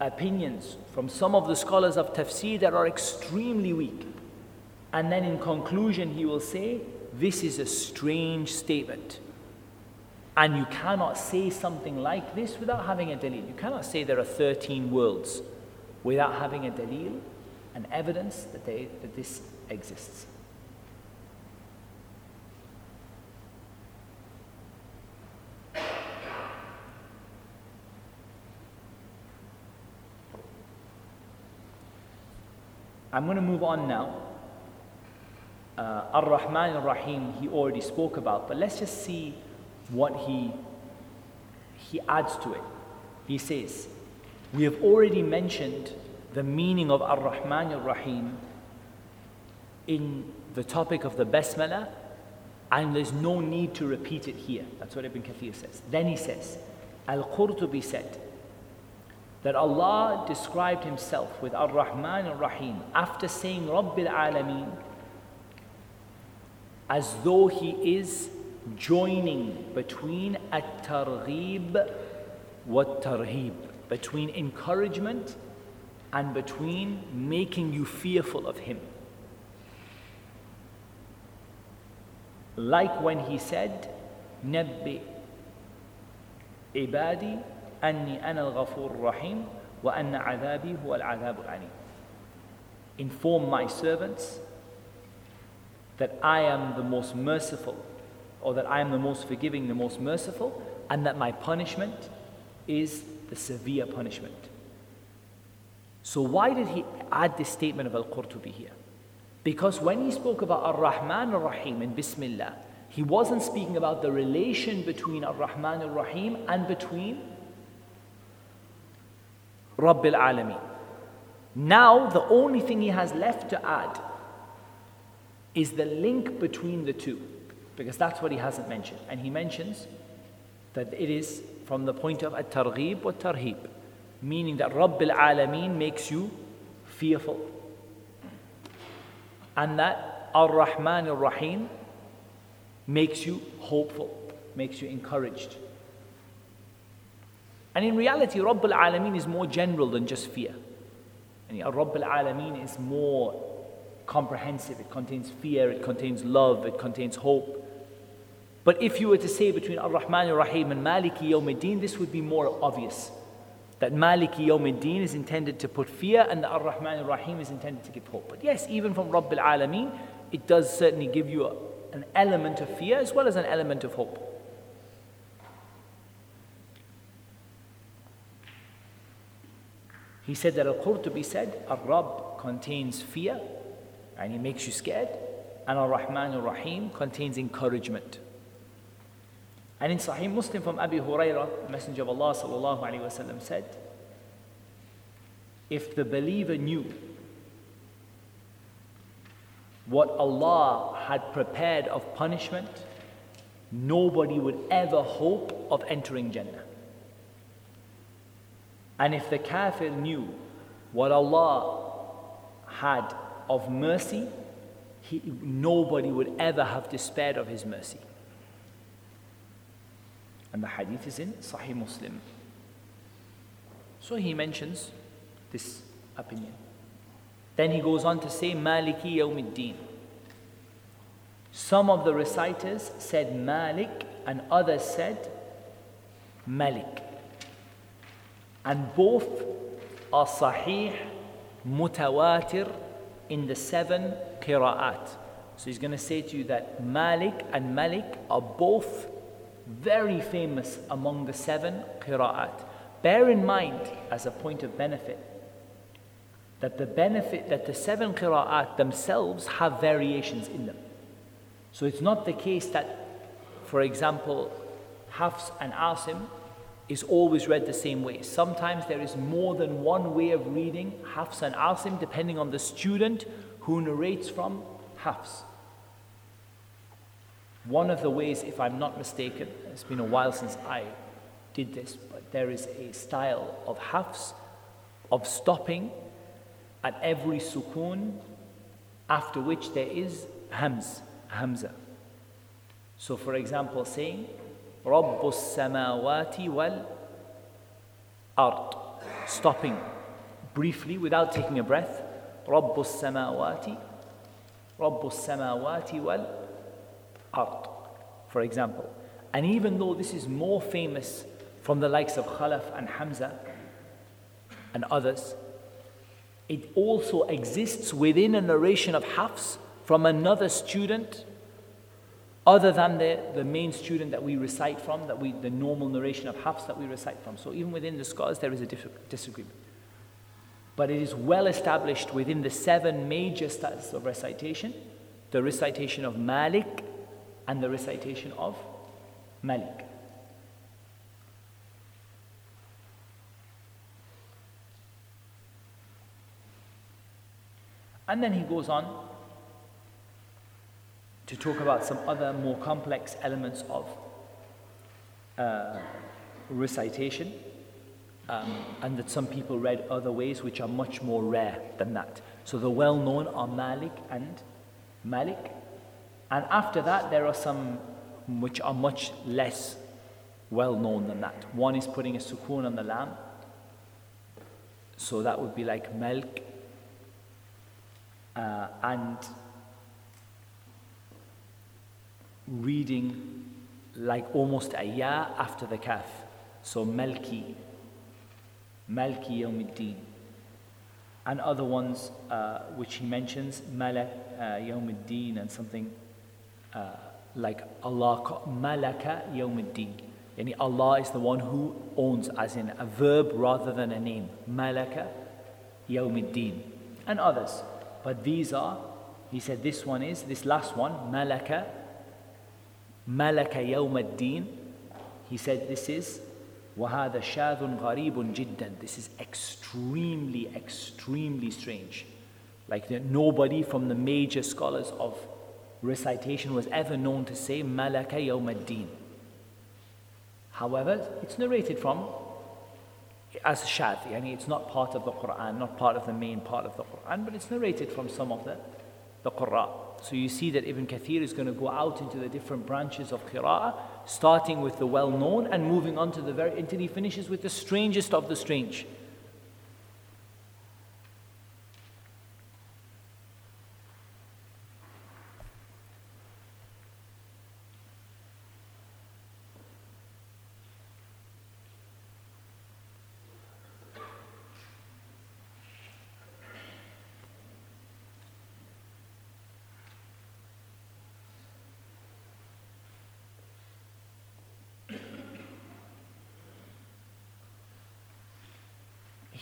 opinions from some of the scholars of tafsir that are extremely weak. And then in conclusion, he will say, This is a strange statement. And you cannot say something like this without having a dalil. You cannot say there are 13 worlds without having a dalil, an evidence that, they, that this exists. I'm going to move on now. Uh, Ar-Rahman Ar-Rahim, he already spoke about, but let's just see what he, he adds to it. He says, We have already mentioned the meaning of Ar Rahman Ar Rahim in the topic of the Basmala, and there's no need to repeat it here. That's what Ibn Kathir says. Then he says, Al Qurtubi said that Allah described Himself with Ar Rahman Ar Rahim after saying Rabbil Alameen as though He is joining between at-targhib wa-tarhib, between encouragement and between making you fearful of him. Like when he said, نبئ عبادي أني أنا الغفور الرحيم وأن عذابي هو العذاب العليم. Inform my servants that I am the most merciful or that I am the most forgiving, the most merciful, and that my punishment is the severe punishment. So, why did he add this statement of Al Qurtubi here? Because when he spoke about Ar Rahman Ar Rahim in Bismillah, he wasn't speaking about the relation between Ar Rahman Ar Rahim and between Rabbil Alameen. Now, the only thing he has left to add is the link between the two because that's what he hasn't mentioned. And he mentions that it is from the point of at-targhib wa tarhib, meaning that Rabbil Alameen makes you fearful. And that Ar-Rahman Ar-Rahim makes you hopeful, makes you encouraged. And in reality, Rabbil Alameen is more general than just fear. And Rabbil Alameen is more comprehensive. It contains fear, it contains love, it contains hope. But if you were to say between Ar Rahman Ar Rahim and Maliki Yawmiddin, this would be more obvious. that Maliki Yawmiddin is intended to put fear and the Ar-Rahman Ar-Rahim is intended to give hope. But yes, even from Rabbil Alameen, it does certainly give you an element of fear as well as an element of hope. He said that Al-Qurtubi said, Ar-Rabb contains fear and he makes you scared and Ar-Rahman Ar-Rahim contains encouragement. And in Sahih Muslim from Abu Hurairah, Messenger of Allah sallallahu alaihi wasallam said, if the believer knew what Allah had prepared of punishment, nobody would ever hope of entering Jannah. And if the kafir knew what Allah had of mercy, he, nobody would ever have despaired of his mercy. And the hadith is in Sahih Muslim. So he mentions this opinion. Then he goes on to say, Maliki Yawmiddin. Some of the reciters said Malik and others said Malik. And both are Sahih, Mutawatir in the seven Qira'at. So he's going to say to you that Malik and Malik are both very famous among the seven Qira'at. Bear in mind, as a point of benefit, that the benefit that the seven qira'at themselves have variations in them. So it's not the case that, for example, Hafs and Asim is always read the same way. Sometimes there is more than one way of reading Hafs and Asim depending on the student who narrates from Hafs. One of the ways, if I'm not mistaken, it's been a while since I did this, but there is a style of hafs, of stopping at every sukoon, after which there is hamz, hamza. So, for example, saying, Rabbus samawati wal ard stopping briefly without taking a breath, Rabbus samawati, Rabbus samawati wal Qart, for example. And even though this is more famous from the likes of Khalaf and Hamza and others, it also exists within a narration of Hafs from another student other than the, the main student that we recite from, that we, the normal narration of Hafs that we recite from. So even within the scholars, there is a disagreement. But it is well established within the seven major styles of recitation the recitation of Malik, and the recitation of Malik. And then he goes on to talk about some other more complex elements of uh, recitation, um, and that some people read other ways which are much more rare than that. So the well known are Malik and Malik, and after that, there are some which are much less well known than that. One is putting a sukoon on the lam. so that would be like milk. uh, and reading like almost a ya after the kaf. So Malki, Malki Yawmiddin. And other ones uh, which he mentions, Malak uh, Yawmiddin and something uh, like Allah, Malaka Yawmiddin. Yani Allah is the one who owns, as in a verb rather than a name. Malaka Yawmiddin. And others. But these are, he said this one is, this last one, Malaka Malaka Yawm ad-Din. He said this is وهذا شاذ غريب جدا. This is extremely, extremely strange. Like that nobody from the major scholars of recitation was ever known to say Malaka Yawm. However, it's narrated from as shadh, yani it's not part of the Quran, not part of the main part of the Quran, but it's narrated from some of the, the Qur'an. So you see that Ibn Kathir is going to go out into the different branches of qira'ah, starting with the well known and moving on to the very, until he finishes with the strangest of the strange.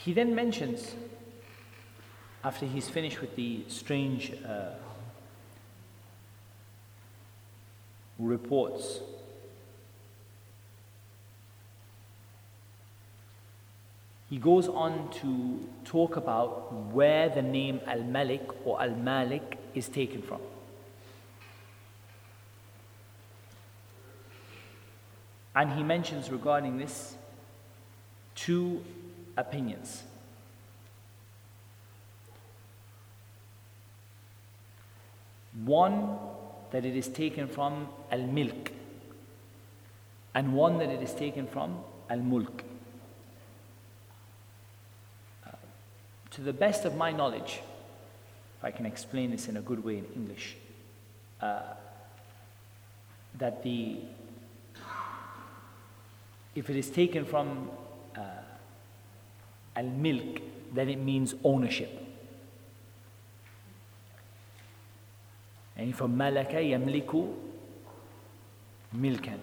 He then mentions, after he's finished with the strange uh, reports, he goes on to talk about where the name Al Malik or Al Malik is taken from. And he mentions regarding this two opinions. One, that it is taken from al milk, and one that it is taken from al mulk. Uh, to the best of my knowledge, if I can explain this in a good way in English, uh, that the if it is taken from al milk, then it means ownership. And from malaka yamliku milkan.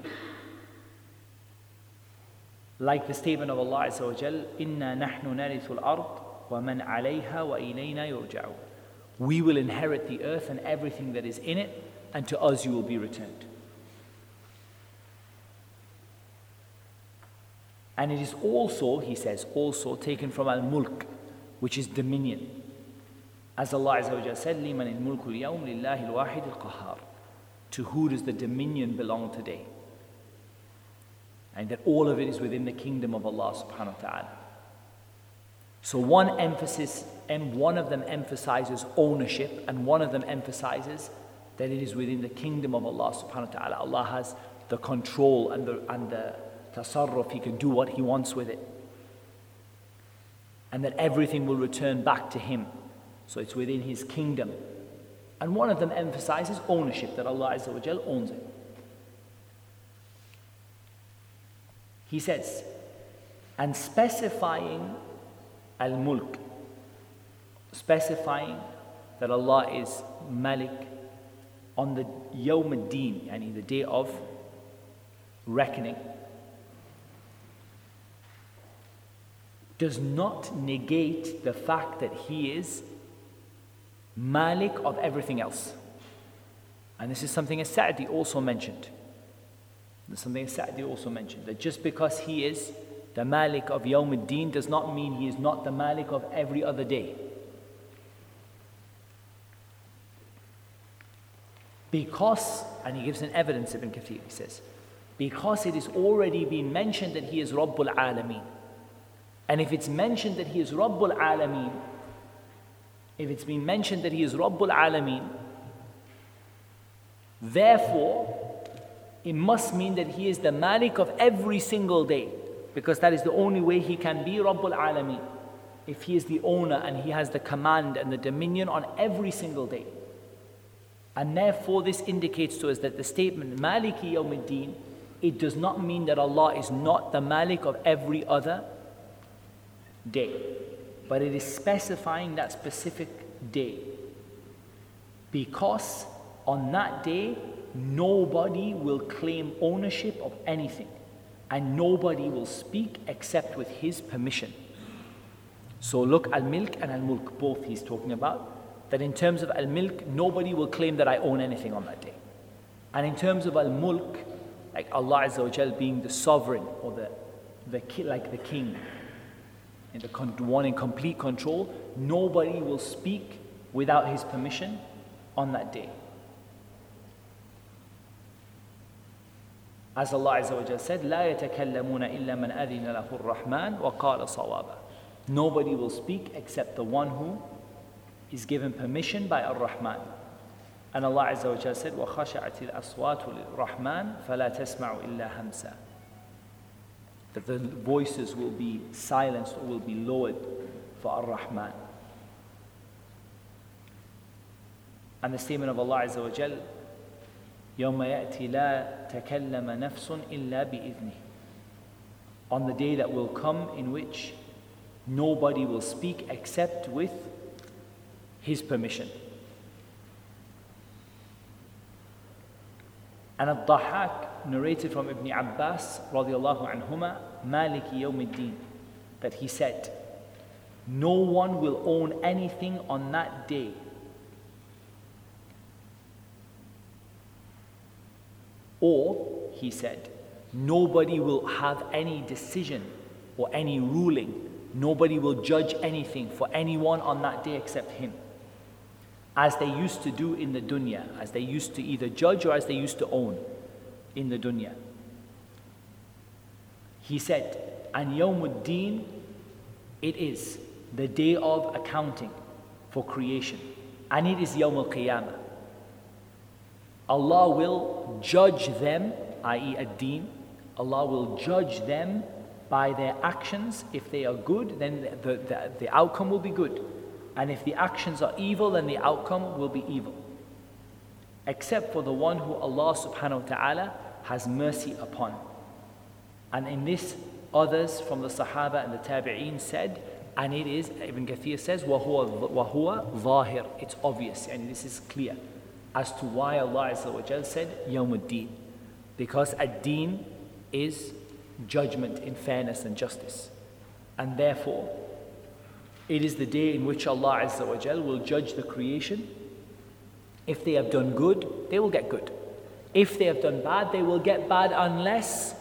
Like the statement of Allah Azza wa Jal, narithu al-ard wa man alayha wa ilayna yurja'u. We will inherit the earth and everything that is in it, and to us you will be returned. And it is also, he says, also taken from al mulk, which is dominion. As Allah Azza said, لِمَنِ الْمُلْكُ الْيَوْمِ لِلَّهِ الْوَاحِدِ الْقَهَّارِ To who does the dominion belong today? And that all of it is within the kingdom of Allah subhanahu wa ta'ala. So one emphasis, and one of them emphasizes ownership, and one of them emphasizes that it is within the kingdom of Allah subhanahu wa ta'ala. Allah has the control and the, and the tasarruf, he can do what he wants with it. And that everything will return back to him. So it's within his kingdom. And one of them emphasizes ownership, that Allah owns it. He says, and specifying al mulk, specifying that Allah is Malik on the Yawm ad-Din, yani the day of reckoning. Does not negate the fact that he is Malik of everything else. And this is something As-Sa'di also mentioned. This is something As-Sa'di also mentioned. That just because he is the Malik of Yawm al-Din does not mean he is not the Malik of every other day. Because, and he gives an evidence, Ibn Kathir, he says, because it has already been mentioned that he is Rabbul Alameen. And if it's mentioned that he is Rabbul Alameen, if it's been mentioned that he is Rabbul Alameen, therefore, it must mean that he is the Malik of every single day, because that is the only way he can be Rabbul Alameen. If he is the owner and he has the command and the dominion on every single day. And therefore, this indicates to us that the statement Maliki Yawmiddin, it does not mean that Allah is not the Malik of every other day, but it is specifying that specific day. Because on that day, nobody will claim ownership of anything, and nobody will speak except with his permission. So, look, Al Milk and Al Mulk, both he's talking about. That in terms of Al Milk, nobody will claim that I own anything on that day. And in terms of Al Mulk, like Allah Azza being the sovereign or the, the like the king, in the one in complete control, nobody will speak without his permission on that day. As Allah Azza wa said, لا يتكلمون إلا من أذن له الرحمن وقال صوابا. Nobody will speak except the one who is given permission by Ar-Rahman. And Allah Azza wa said, وخشعت الأصوات للرحمن فلا تسمع إلا همسا that the voices will be silenced or will be lowered for Ar-Rahman. And the statement of Allah Azza wa Jal, يوم يأتي لا تكلم نفس إلا بإذنه On the day that will come in which nobody will speak except with His permission. And Al-Dahhak narrated from Ibn Abbas radiallahu anhuma, Maliki yawmiddin, that he said, No one will own anything on that day. Or, he said, nobody will have any decision or any ruling. Nobody will judge anything for anyone on that day except him. As they used to do in the dunya, as they used to either judge or as they used to own in the dunya. He said, and Yawmuddin, it is the day of accounting for creation. And it is Yawm al-Qiyamah. Allah will judge them, i.e. ad-Din. Allah will judge them by their actions. If they are good, then the, the, the outcome will be good. And if the actions are evil, then the outcome will be evil. Except for the one who Allah subhanahu wa ta'ala has mercy upon. And in this, others from the Sahaba and the Tabi'een said, and it is, Ibn Kathir says, وَهُوَ, وَهُوَ ظَاهِر. It's obvious, and this is clear as to why Allah Azza wa said, Yawm Because ad-Din is judgment in fairness and justice. And therefore, it is the day in which Allah Azza wa will judge the creation. If they have done good, they will get good. If they have done bad, they will get bad unless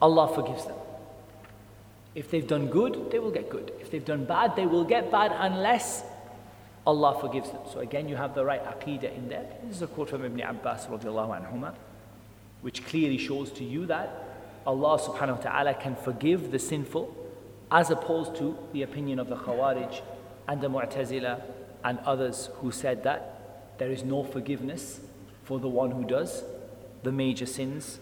Allah forgives them. If they've done good, they will get good. If they've done bad, they will get bad unless Allah forgives them. So again, you have the right aqidah in there. This is a quote from Ibn Abbas which clearly shows to you that Allah subhanahu wa ta'ala can forgive the sinful as opposed to the opinion of the Khawarij and the Mu'tazila and others who said that there is no forgiveness for the one who does the major sins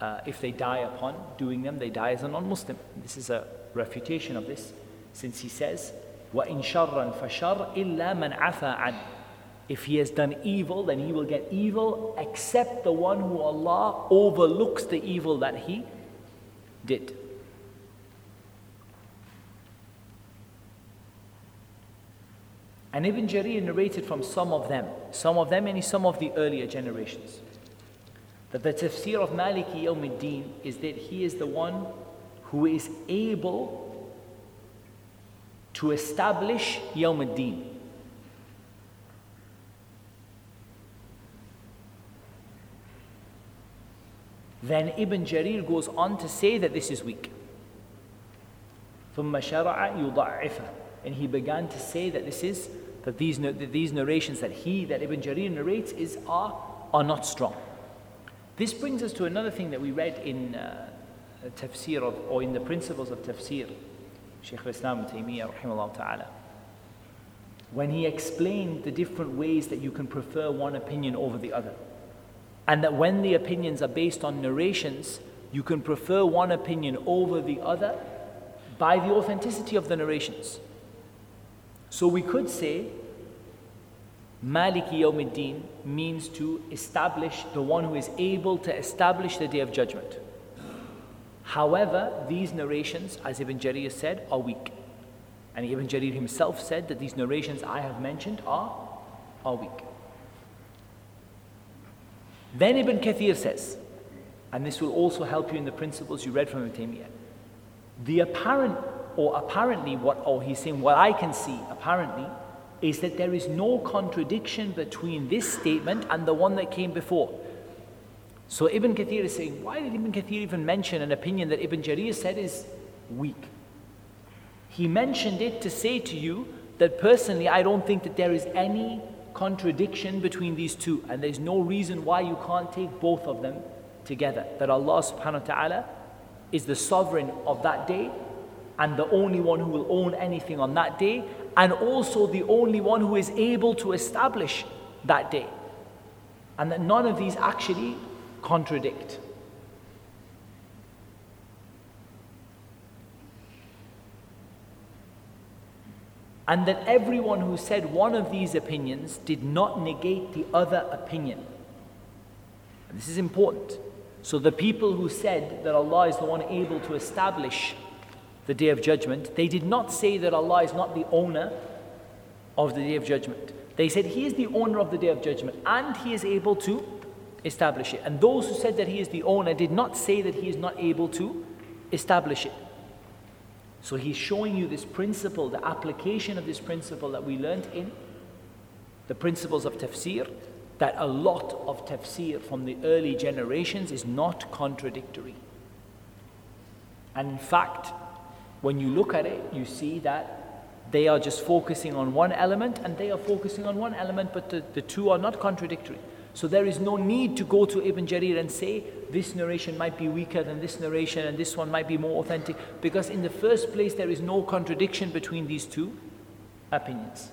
uh, if they die upon doing them, they die as a non Muslim. This is a refutation of this, since he says, وَإِن شَرًّا فَشَرْ إِلَّا مَنْ عَفَى عَنْ If he has done evil, then he will get evil, except the one who Allah overlooks the evil that he did. And Ibn Jarir narrated from some of them, some of them, and some of the earlier generations that the tafsir of Maliki Yawmiddin is that he is the one who is able to establish Yawmiddin. Then Ibn Jarir goes on to say that this is weak. ثم شرع يضعفه and he began to say that this is that these, that these narrations that he that Ibn Jarir narrates is are, are not strong. This brings us to another thing that we read in uh, tafsir of, or in the principles of tafsir, Shaykh al-Islam Taymiyyah rahimahullah ta'ala. When he explained the different ways that you can prefer one opinion over the other. And that when the opinions are based on narrations, you can prefer one opinion over the other by the authenticity of the narrations. So we could say Maliki Yawmiddin means to establish the one who is able to establish the day of judgment. However, these narrations, as Ibn Jarir said, are weak. And Ibn Jarir himself said that these narrations I have mentioned are, are weak. Then Ibn Kathir says, and this will also help you in the principles you read from Ibn Taymiyyah. The apparent, or apparently what, or he's saying, what I can see, apparently, is that there is no contradiction between this statement and the one that came before. So Ibn Kathir is saying, why did Ibn Kathir even mention an opinion that Ibn Jarir said is weak? He mentioned it to say to you that personally I don't think that there is any contradiction between these two and there's no reason why you can't take both of them together. That Allah subhanahu wa ta'ala is the sovereign of that day and the only one who will own anything on that day and also the only one who is able to establish that day. And that none of these actually contradict. And that everyone who said one of these opinions did not negate the other opinion. And this is important. So the people who said that Allah is the one able to establish the day of judgment, they did not say that Allah is not the owner of the day of judgment. They said He is the owner of the day of judgment and He is able to establish it. And those who said that He is the owner did not say that He is not able to establish it. So he's showing you this principle, the application of this principle that we learned in the principles of tafsir, that a lot of tafsir from the early generations is not contradictory. And in fact, when you look at it, you see that they are just focusing on one element and they are focusing on one element, but the, the two are not contradictory. So there is no need to go to Ibn Jarir and say this narration might be weaker than this narration and this one might be more authentic because in the first place there is no contradiction between these two opinions.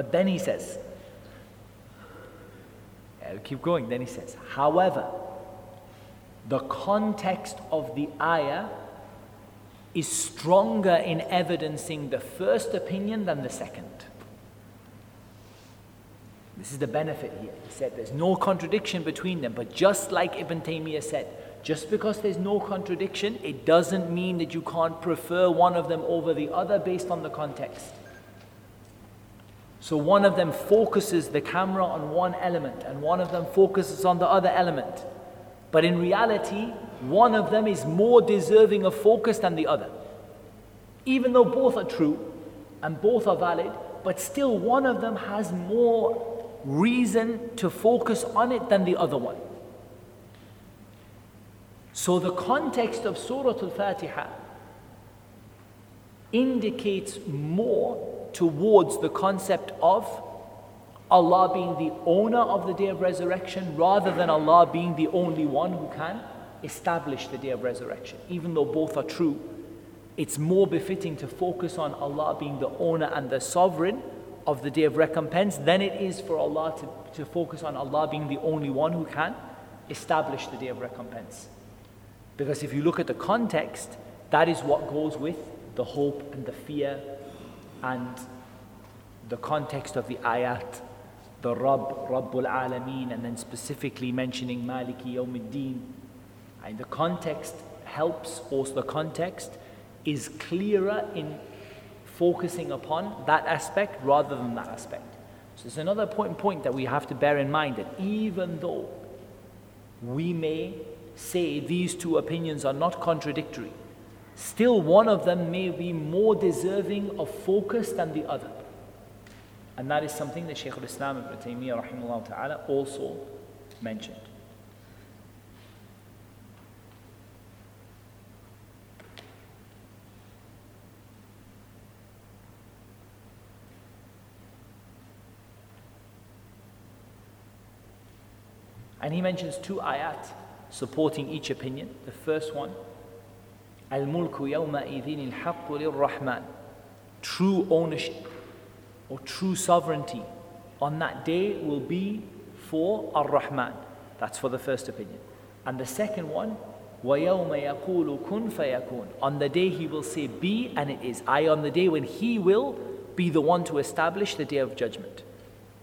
But then he says, I'll keep going. Then he says, however, the context of the ayah is stronger in evidencing the first opinion than the second. This is the benefit here. He said there's no contradiction between them, but just like Ibn Taymiyyah said, just because there's no contradiction, it doesn't mean that you can't prefer one of them over the other based on the context. So one of them focuses the camera on one element and one of them focuses on the other element. But in reality, one of them is more deserving of focus than the other. Even though both are true and both are valid, but still one of them has more reason to focus on it than the other one. So the context of Surah Al Fatiha indicates more towards the concept of Allah being the owner of the day of resurrection rather than Allah being the only one who can establish the day of resurrection. Even though both are true, it's more befitting to focus on Allah being the owner and the sovereign of the day of recompense than it is for Allah to, to focus on Allah being the only one who can establish the day of recompense. Because if you look at the context, that is what goes with the hope and the fear and the context of the ayat, the Rabb, Rabbul Alameen, and then specifically mentioning Maliki Yawmiddin. And the context helps, also the context is clearer in focusing upon that aspect rather than that aspect. So it's another important point that we have to bear in mind that even though we may say these two opinions are not contradictory, still one of them may be more deserving of focus than the other. And that is something that Shaykh al-Islam ibn Taymiyyah rahimahullah ta'ala also mentioned. And he mentions two ayat supporting each opinion. The first one الملك يومئذ الحق للرحمن True ownership or true sovereignty on that day will be for Ar-Rahman. That's for the first opinion. And the second one, وَيَوْمَ يَقُولُ كُن فَيَكُونُ On the day he will say be and it is. I on the day when he will be the one to establish the day of judgment.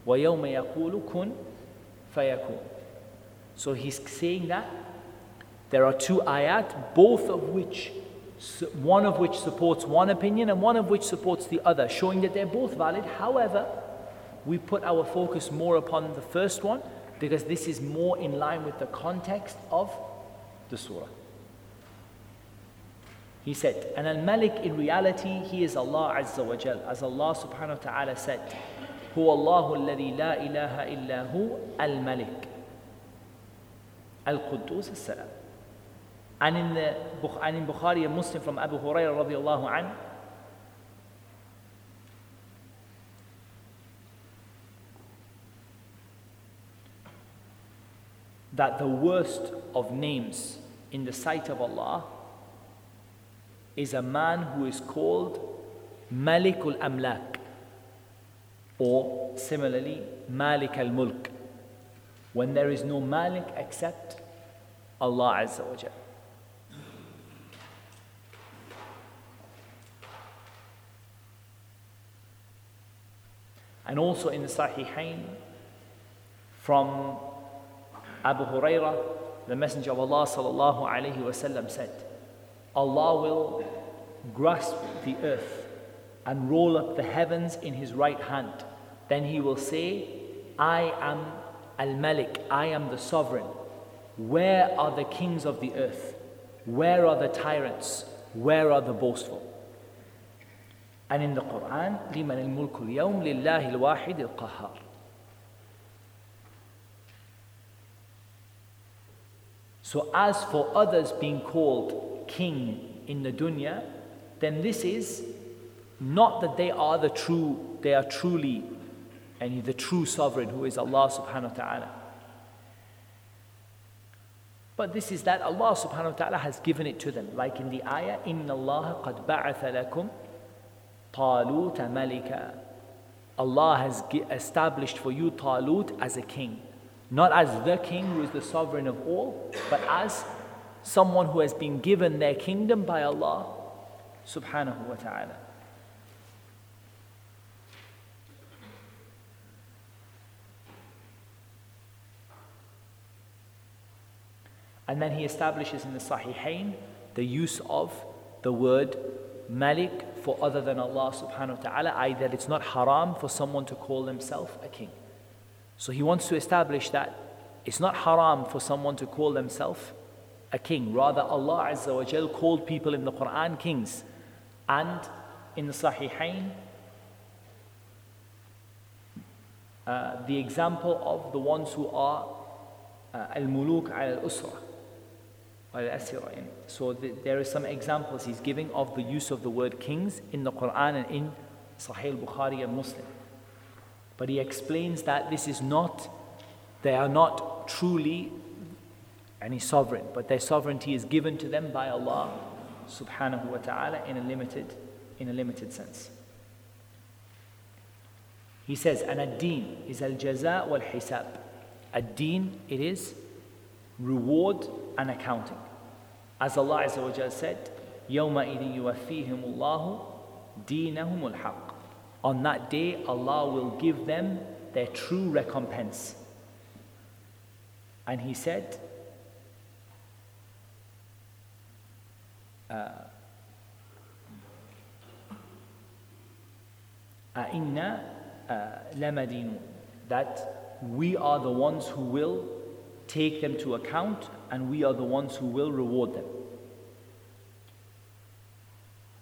وَيَوْمَ يَقُولُ كُن فَيَكُونُ So he's saying that there are two ayat, both of which, one of which supports one opinion and one of which supports the other, showing that they're both valid. However, we put our focus more upon the first one because this is more in line with the context of the surah. He said, and Al Malik in reality, he is Allah Azza wa Jal. As Allah subhanahu wa ta'ala said, هو الله الذي لا إله إلا هو الملك القدوس السلام and in, the, and in Bukhari and Muslim from Abu Hurairah radiallahu anhu, that the worst of names in the sight of Allah is a man who is called Malikul Amlak or similarly Malik al Mulk when there is no Malik except Allah Azza wa Jalla. And also in the Sahihain from Abu Hurairah, the Messenger of Allah sallallahu alaihi wasallam said, Allah will grasp the earth and roll up the heavens in his right hand. Then he will say, I am Al Malik, I am the sovereign. Where are the kings of the earth? Where are the tyrants? Where are the boastful? And in the Quran, لمن الملك اليوم لله الواحد القهار. So as for others being called king in the dunya, then this is not that they are the true, they are truly, and the true sovereign who is Allah subhanahu wa ta'ala. But this is that Allah subhanahu wa ta'ala has given it to them. Like in the ayah, إِنَّ اللَّهَ قَدْ بَعَثَ لَكُمْ طَالُوتَ مَلِكًا Allah has established for you Talut as a king. Not as the king who is the sovereign of all, but as someone who has been given their kingdom by Allah subhanahu wa ta'ala. And then he establishes in the Sahihain the use of the word Malik for other than Allah subhanahu wa ta'ala, i.e., that it's not haram for someone to call themselves a king. So he wants to establish that it's not haram for someone to call themselves a king. Rather, Allah Azza wa Jal called people in the Quran kings. And in the Sahihain, uh, the example of the ones who are uh, al-muluk al-usra so the, there are some examples he's giving of the use of the word kings in the Quran and in Sahih Bukhari and Muslim. But he explains that this is not, they are not truly any sovereign, but their sovereignty is given to them by Allah subhanahu wa ta'ala in a limited, in a limited sense. He says, and ad-deen is al-jaza wal-hisab. Ad-deen, it is reward and accounting. As Allah Azza wa Jal said, يَوْمَئِذٍ يُوَفِّيهِمُ اللَّهُ دِينَهُمُ الْحَقِّ On that day, Allah will give them their true recompense. And He said, uh, أَإِنَّا لَمَدِينُونَ That we are the ones who will take them to account, and we are the ones who will reward them.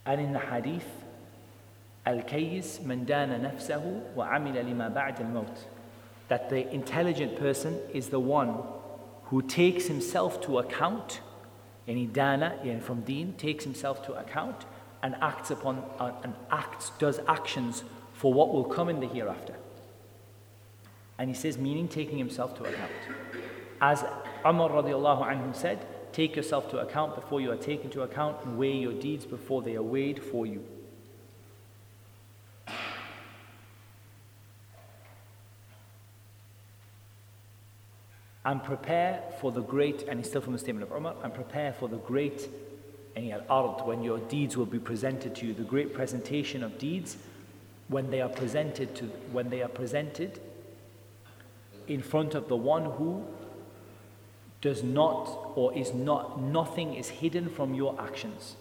And in the hadith, Al-Kayyis man dana nafsahu wa amila lima ba'd al-maut. That the intelligent person is the one who takes himself to account, yani dana, from deen, takes himself to account and acts upon, uh, and acts, does actions for what will come in the hereafter. And he says, meaning taking himself to account. As Umar radiallahu anhu said, take yourself to account before you are taken to account and weigh your deeds before they are weighed for you. And prepare for the great, and it's still from the statement of Umar, and prepare for the great al-ard, when your deeds will be presented to you, the great presentation of deeds, when they are presented to, when they are presented in front of the one who does not or is not, nothing is hidden from your actions.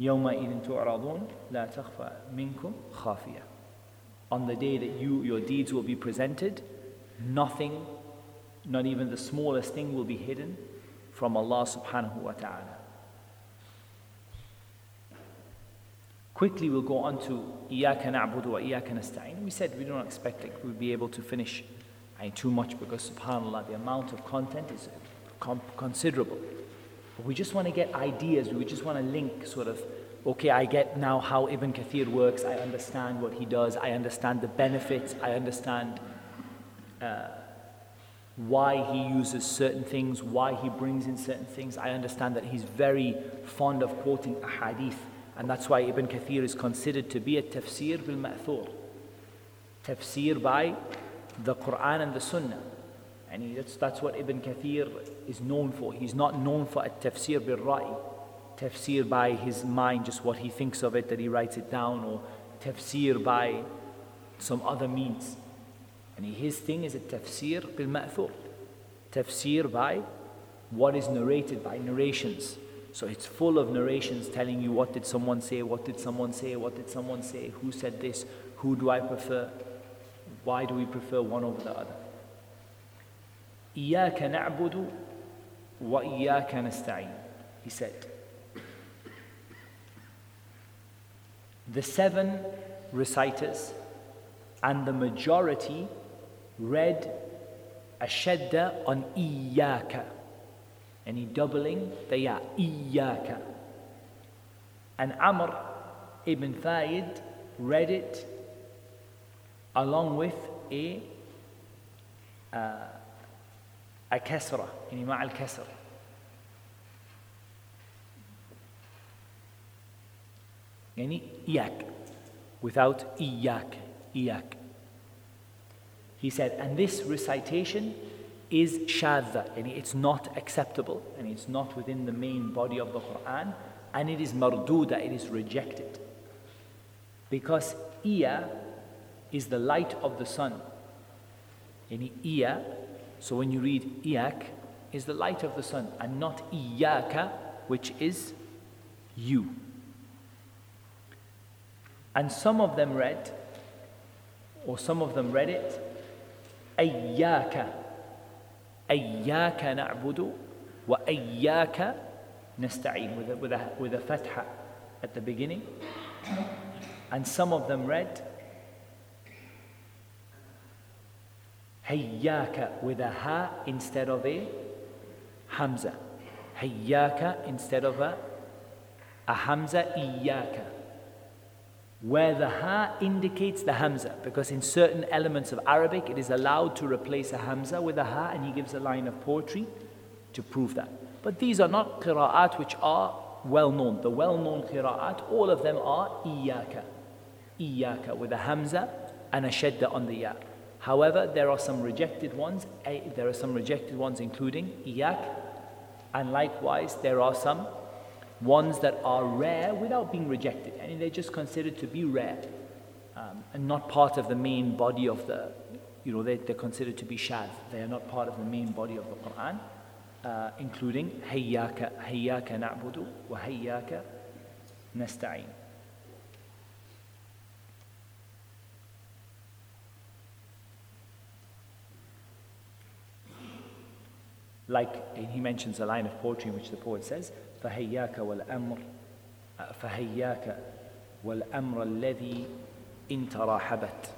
يومئذ تعرضون لا تخفى منكم خافية. On the day that you, your deeds will be presented, nothing, not even the smallest thing will be hidden from Allah subhanahu wa ta'ala. Quickly we'll go on to إياك نعبد وإياك نستعين. We said we don't expect like, we'll be able to finish too much because subhanAllah the amount of content is considerable. But we just want to get ideas, we just want to link sort of, okay, I get now how Ibn Kathir works, I understand what he does, I understand the benefits, I understand uh, why he uses certain things, why he brings in certain things. I understand that he's very fond of quoting a hadith, and that's why Ibn Kathir is considered to be a tafsir bil ma'thur. Tafsir by the Quran and the Sunnah. And that's, that's what Ibn Kathir is known for. He's not known for a tafsir bil ra'i, tafsir by his mind, just what he thinks of it, that he writes it down, or tafsir by some other means. And his thing is a tafsir bil ma'thur, tafsir by what is narrated, by narrations. So it's full of narrations telling you what did someone say, what did someone say, what did someone say, who said this, who do I prefer, why do we prefer one over the other. إياك نعبد وإياك نستعين. He said, The seven reciters and the majority read ashadda on iyaka. Any doubling they are iyaka. And Amr ibn Fa'id read it along with a uh, كسرة يعني مع الكسر يعني إياك without إياك إياك he said and this recitation is shadha and it's not acceptable and it's not within the main body of the Quran and it is marduda it is rejected because iya is the light of the sun yani iya so when you read Iak, is the light of the sun, and not iyaka, which is you. And some of them read, or some of them read it, ayyaka, ayyaka na'budu, wa ayyaka nasta'in, with a, with, a, with a fatha at the beginning. And some of them read, Hayyaka with a ha instead of a hamza Hayyaka instead of a, a hamza iyaka where the ha indicates the hamza because in certain elements of Arabic it is allowed to replace a hamza with a ha and he gives a line of poetry to prove that. But these are not qira'at which are well known. The well known qira'at, all of them are iyaka. Iyaka with a hamza and a shadda on the ya. However, there are some rejected ones. There are some rejected ones including iyak and likewise there are some ones that are rare without being rejected. I mean, they're just considered to be rare um, and not part of the main body of the, you know, they, are considered to be shadh. They are not part of the main body of the Quran, uh, including hayyaka, hayyaka na'budu wa hayyaka nasta'in. Like he mentions a line of poetry in which the poet says, فهياك والأمر فهياك والأمر الذي إن تراحبت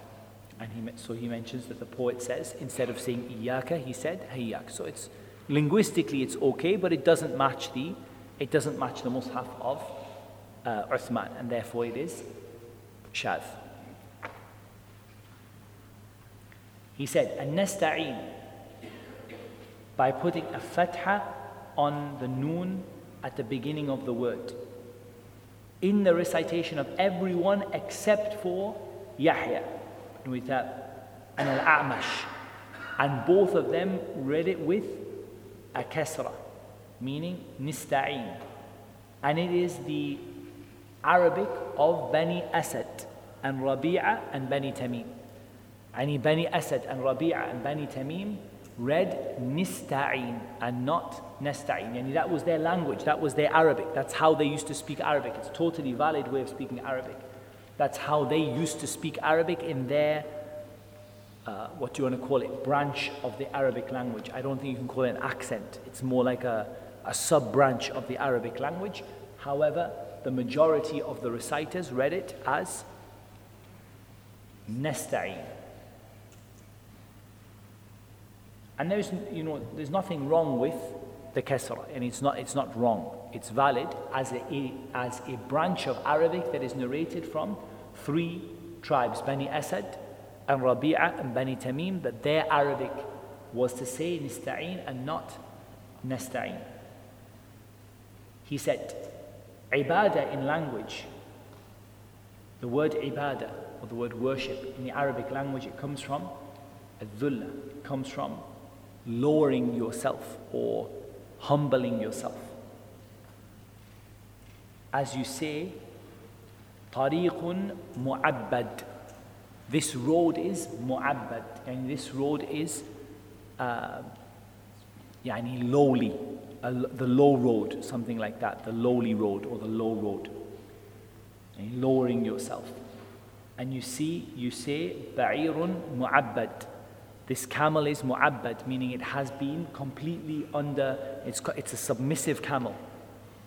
and he, so he mentions that the poet says instead of saying iyaka he said hayyak so it's linguistically it's okay but it doesn't match the it doesn't match the mushaf of uh, Uthman and therefore it is shadh he said النستعين by putting a fatha on the noon at the beginning of the word. In the recitation of everyone except for Yahya with that and Al-A'mash. And both of them read it with a kasra, meaning nista'in. And it is the Arabic of Bani Asad and Rabi'a and Bani Tamim. And Bani Asad and Rabi'a and Bani Tamim read nista'in and not nasta'in. Yani that was their language, that was their Arabic. That's how they used to speak Arabic. It's a totally valid way of speaking Arabic. That's how they used to speak Arabic in their, uh, what do you want to call it, branch of the Arabic language. I don't think you can call it an accent. It's more like a, a sub branch of the Arabic language. However, the majority of the reciters read it as nasta'in. And there's, you know, there's nothing wrong with the kasra, and it's not, it's not wrong. It's valid as a, as a branch of Arabic that is narrated from three tribes, Bani Asad and Rabi'a and Bani Tamim, that their Arabic was to say nista'in and not nasta'in. He said, ibadah in language, the word ibadah, or the word worship, in the Arabic language, it comes from al-dhulla, comes from lowering yourself or humbling yourself. As you say, Tariqun Mu'abbad. This road is Mu'abbad, and this road is uh, yani lowly, uh, the low road, something like that, the lowly road or the low road. And lowering yourself. And you see, you say, Ba'irun Mu'abbad. This camel is mu'abbad, meaning it has been completely under, it's, it's a submissive camel.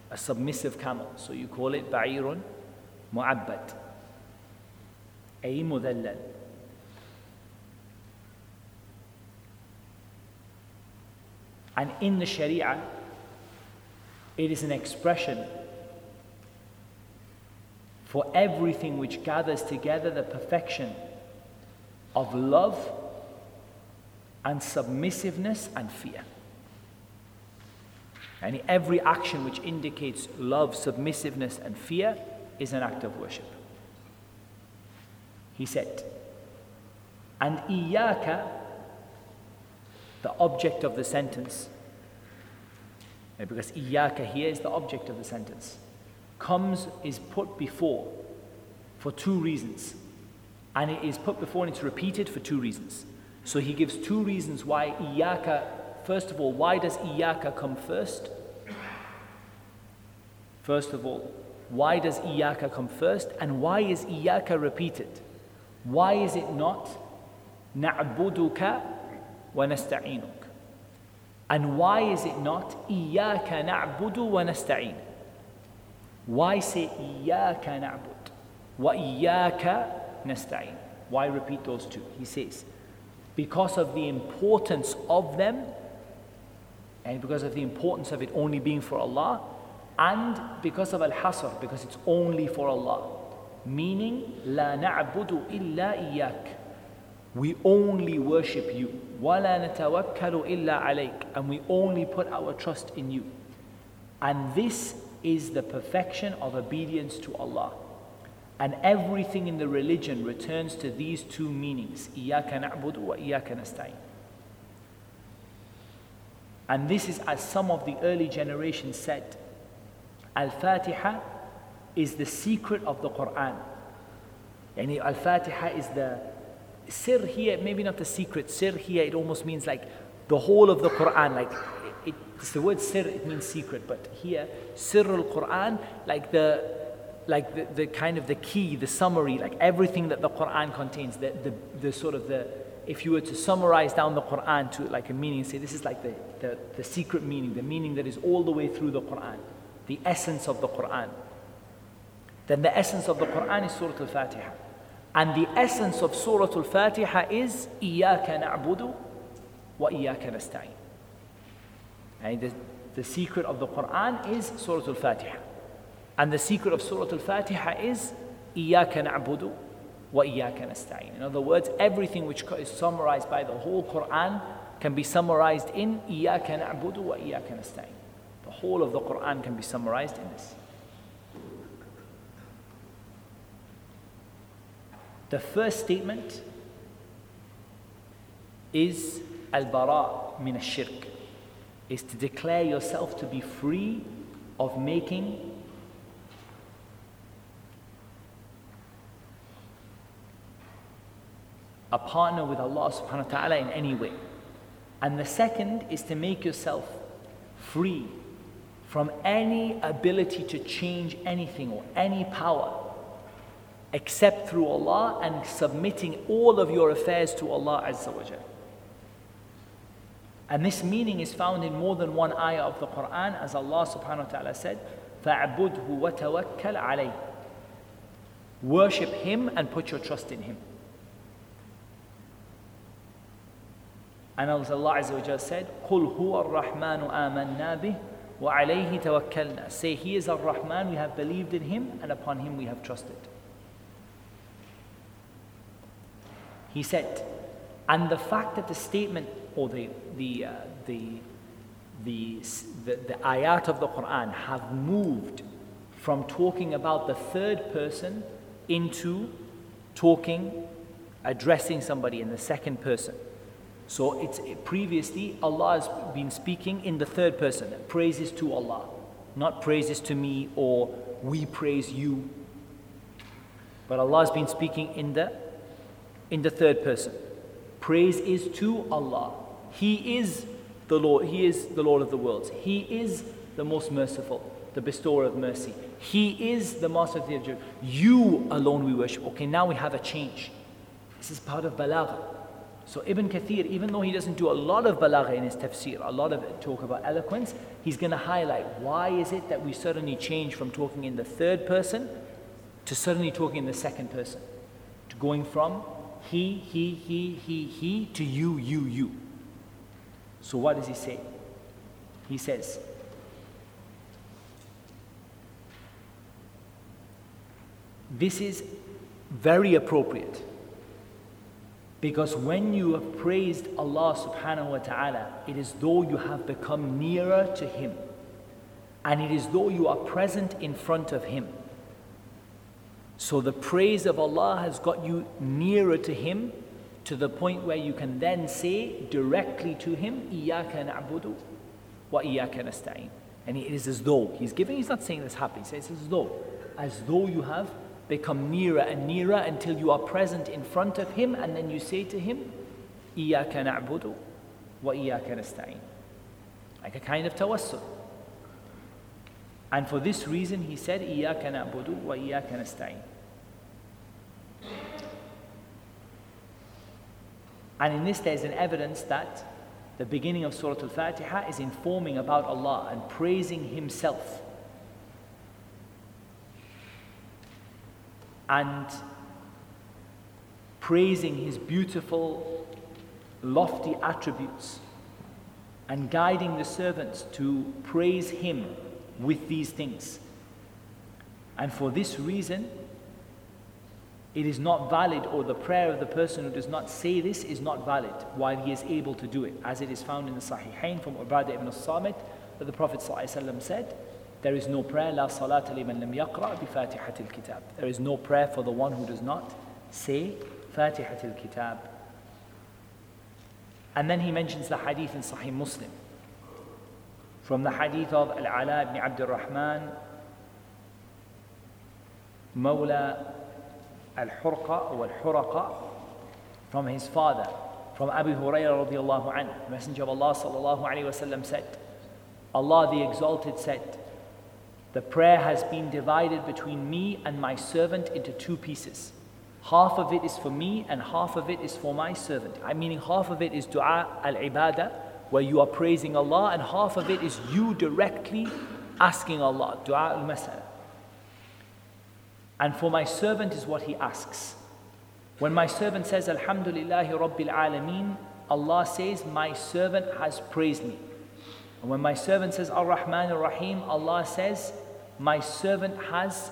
A submissive camel. So you call it Ba'irun mu'abbad. أي مذلل And in the Sharia, it is an expression for everything which gathers together the perfection of love and submissiveness and fear. And every action which indicates love, submissiveness, and fear is an act of worship. He said, and iyaka the object of the sentence, because iyaka here is the object of the sentence, comes, is put before for two reasons. And it is put before and it's repeated for two reasons. So he gives two reasons why Iyaka, first of all, why does Iyaka come first? First of all, why does Iyaka come first? And why is Iyaka repeated? Why is it not Na'buduka wa nasta'inuk? And why is it not Iyaka na'budu wa nasta'in? Why say Iyaka na'bud wa Iyaka nasta'in? Why repeat those two? He says, because of the importance of them and because of the importance of it only being for Allah and because of al-hasr because it's only for Allah meaning لا نعبد إلا إياك we only worship you. وَلَا نَتَوَكَّلُ إِلَّا عَلَيْكَ And we only put our trust in you. And this is the perfection of obedience to Allah. And everything in the religion returns to these two meanings, إِيَّاكَ نَعْبُدُ وَإِيَّاكَ نَسْتَعِينُ And this is as some of the early generations said, Al-Fatiha is the secret of the Qur'an. Yani Al-Fatiha is the sir here, maybe not the secret, sir here, it almost means like the whole of the Quran, like it, it's the word sir, it means secret, but here, sir al Quran, like the like the, the kind of the key, the summary, like everything that the Quran contains, the, the, the sort of the, if you were to summarize down the Quran to like a meaning, say this is like the, the, the secret meaning, the meaning that is all the way through the Quran, the essence of the Quran. Then the essence of the Quran is Surah Al Fatiha. And the essence of Surah Al Fatiha is Iyaka na'budu wa Iyaka nasta'in. And the, the secret of the Quran is Surah Al Fatiha. And the secret of Surah Al Fatiha is إِيَّاكَ نَعْبُدُ وَإِيَّاكَ نَسْتَعِينُ. In other words, everything which is summarized by the whole Quran can be summarized in إِيَّاكَ نَعْبُدُ وَإِيَّاكَ نَسْتَعِينُ. The whole of the Quran can be summarized in this. The first statement is al-bara min al-shirk, is to declare yourself to be free of making a partner with Allah subhanahu wa ta'ala in any way. And the second is to make yourself free from any ability to change anything or any power except through Allah and submitting all of your affairs to Allah Azza wa Jal. And this meaning is found in more than one ayah of the Quran as Allah subhanahu wa ta'ala said, فَاعْبُدْهُ وَتَوَكَّلْ عَلَيْهِ Worship Him and put your trust in Him. And as Allah Azza wa Jal said, قُلْ هُوَ الرَّحْمَنُ آمَنَّا بِهِ وَعَلَيْهِ تَوَكَّلْنَا Say, He is our Rahman, we have believed in Him, and upon Him we have trusted. He said, and the fact that the statement or the, the, uh, the, the, the, the ayat of the Quran have moved from talking about the third person into talking, addressing somebody in the second person. So it's eh, previously Allah has been speaking in the third person. Praises to Allah, not praises to me or we praise you. But Allah has been speaking in the in the third person. Praise is to Allah. He is the Lord, He is the Lord of the worlds. He is the most merciful, the bestower of mercy. He is the master of the universe. You alone we worship. Okay, now we have a change. This is part of balagha. So Ibn Kathir, even though he doesn't do a lot of balagha in his tafsir, a lot of talk about eloquence, he's going to highlight why is it that we suddenly change from talking in the third person to suddenly talking in the second person, to going from he, he, he, he, he to you, you, you. So what does he say? He says, This is very appropriate because when you have praised Allah subhanahu wa ta'ala, it is though you have become nearer to Him. And it is though you are present in front of Him. So the praise of Allah has got you nearer to Him to the point where you can then say directly to Him, Iyaka na'budu wa iyaka nasta'in. And it is as though, He's giving, He's not saying this happy, He says as though, as though you have they come nearer and nearer until you are present in front of Him, and then you say to Him, إِيَّاكَ wa وَإِيَّاكَ nastain," Like a kind of tawassul. And for this reason, He said, إِيَّاكَ wa وَإِيَّاكَ nastain." And in this, there's an evidence that the beginning of Surah Al Fatiha is informing about Allah and praising Himself. And praising his beautiful, lofty attributes and guiding the servants to praise him with these things. And for this reason, it is not valid, or the prayer of the person who does not say this is not valid while he is able to do it, as it is found in the Sahihain from Ubadah ibn al-Samit that the Prophet ﷺ said, there is no prayer, لا صلاة لمن لم يقرأ بفاتحة الكتاب. There is no prayer for the one who does not say فاتحة الكتاب. And then he mentions the hadith in Sahih Muslim. From the hadith of Al-Ala ibn Abd al-Rahman, Mawla al-Hurqa or al-Huraqa, from his father, from Abu Hurairah radiallahu anhu. The Messenger of Allah sallallahu alayhi wa sallam said, Allah the Exalted said, the prayer has been divided between me and my servant into two pieces. Half of it is for me and half of it is for my servant. I meaning half of it is dua al-ibadah, where you are praising Allah, and half of it is you directly asking Allah, dua al-mas'ala. And for my servant is what he asks. When my servant says, Alhamdulillahi Rabbil Alameen, Allah says, My servant has praised me. And when my servant says, Ar Rahman Ar Rahim, Allah says, my servant has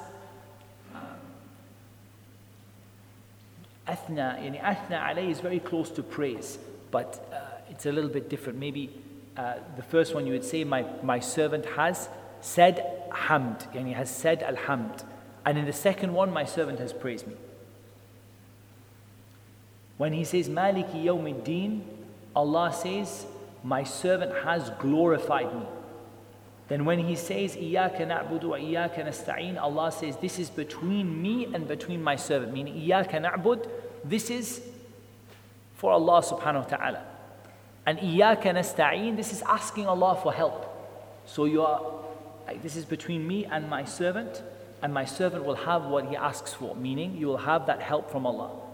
athna, yani athna alayhi is very close to praise, but uh, it's a little bit different. Maybe uh, the first one you would say, my, my servant has said hamd, yani has said alhamd. And in the second one, my servant has praised me. When he says Maliki Yawmiddin, Allah says, my servant has glorified me. Then when he says, إِيَّاكَ wa وَإِيَّاكَ نَسْتَعِينَ Allah says, this is between me and between my servant. Meaning, إِيَّاكَ نَعْبُدُ This is for Allah subhanahu wa ta'ala. And إِيَّاكَ نَسْتَعِينَ This is asking Allah for help. So you are, like, this is between me and my servant. And my servant will have what he asks for. Meaning, you will have that help from Allah.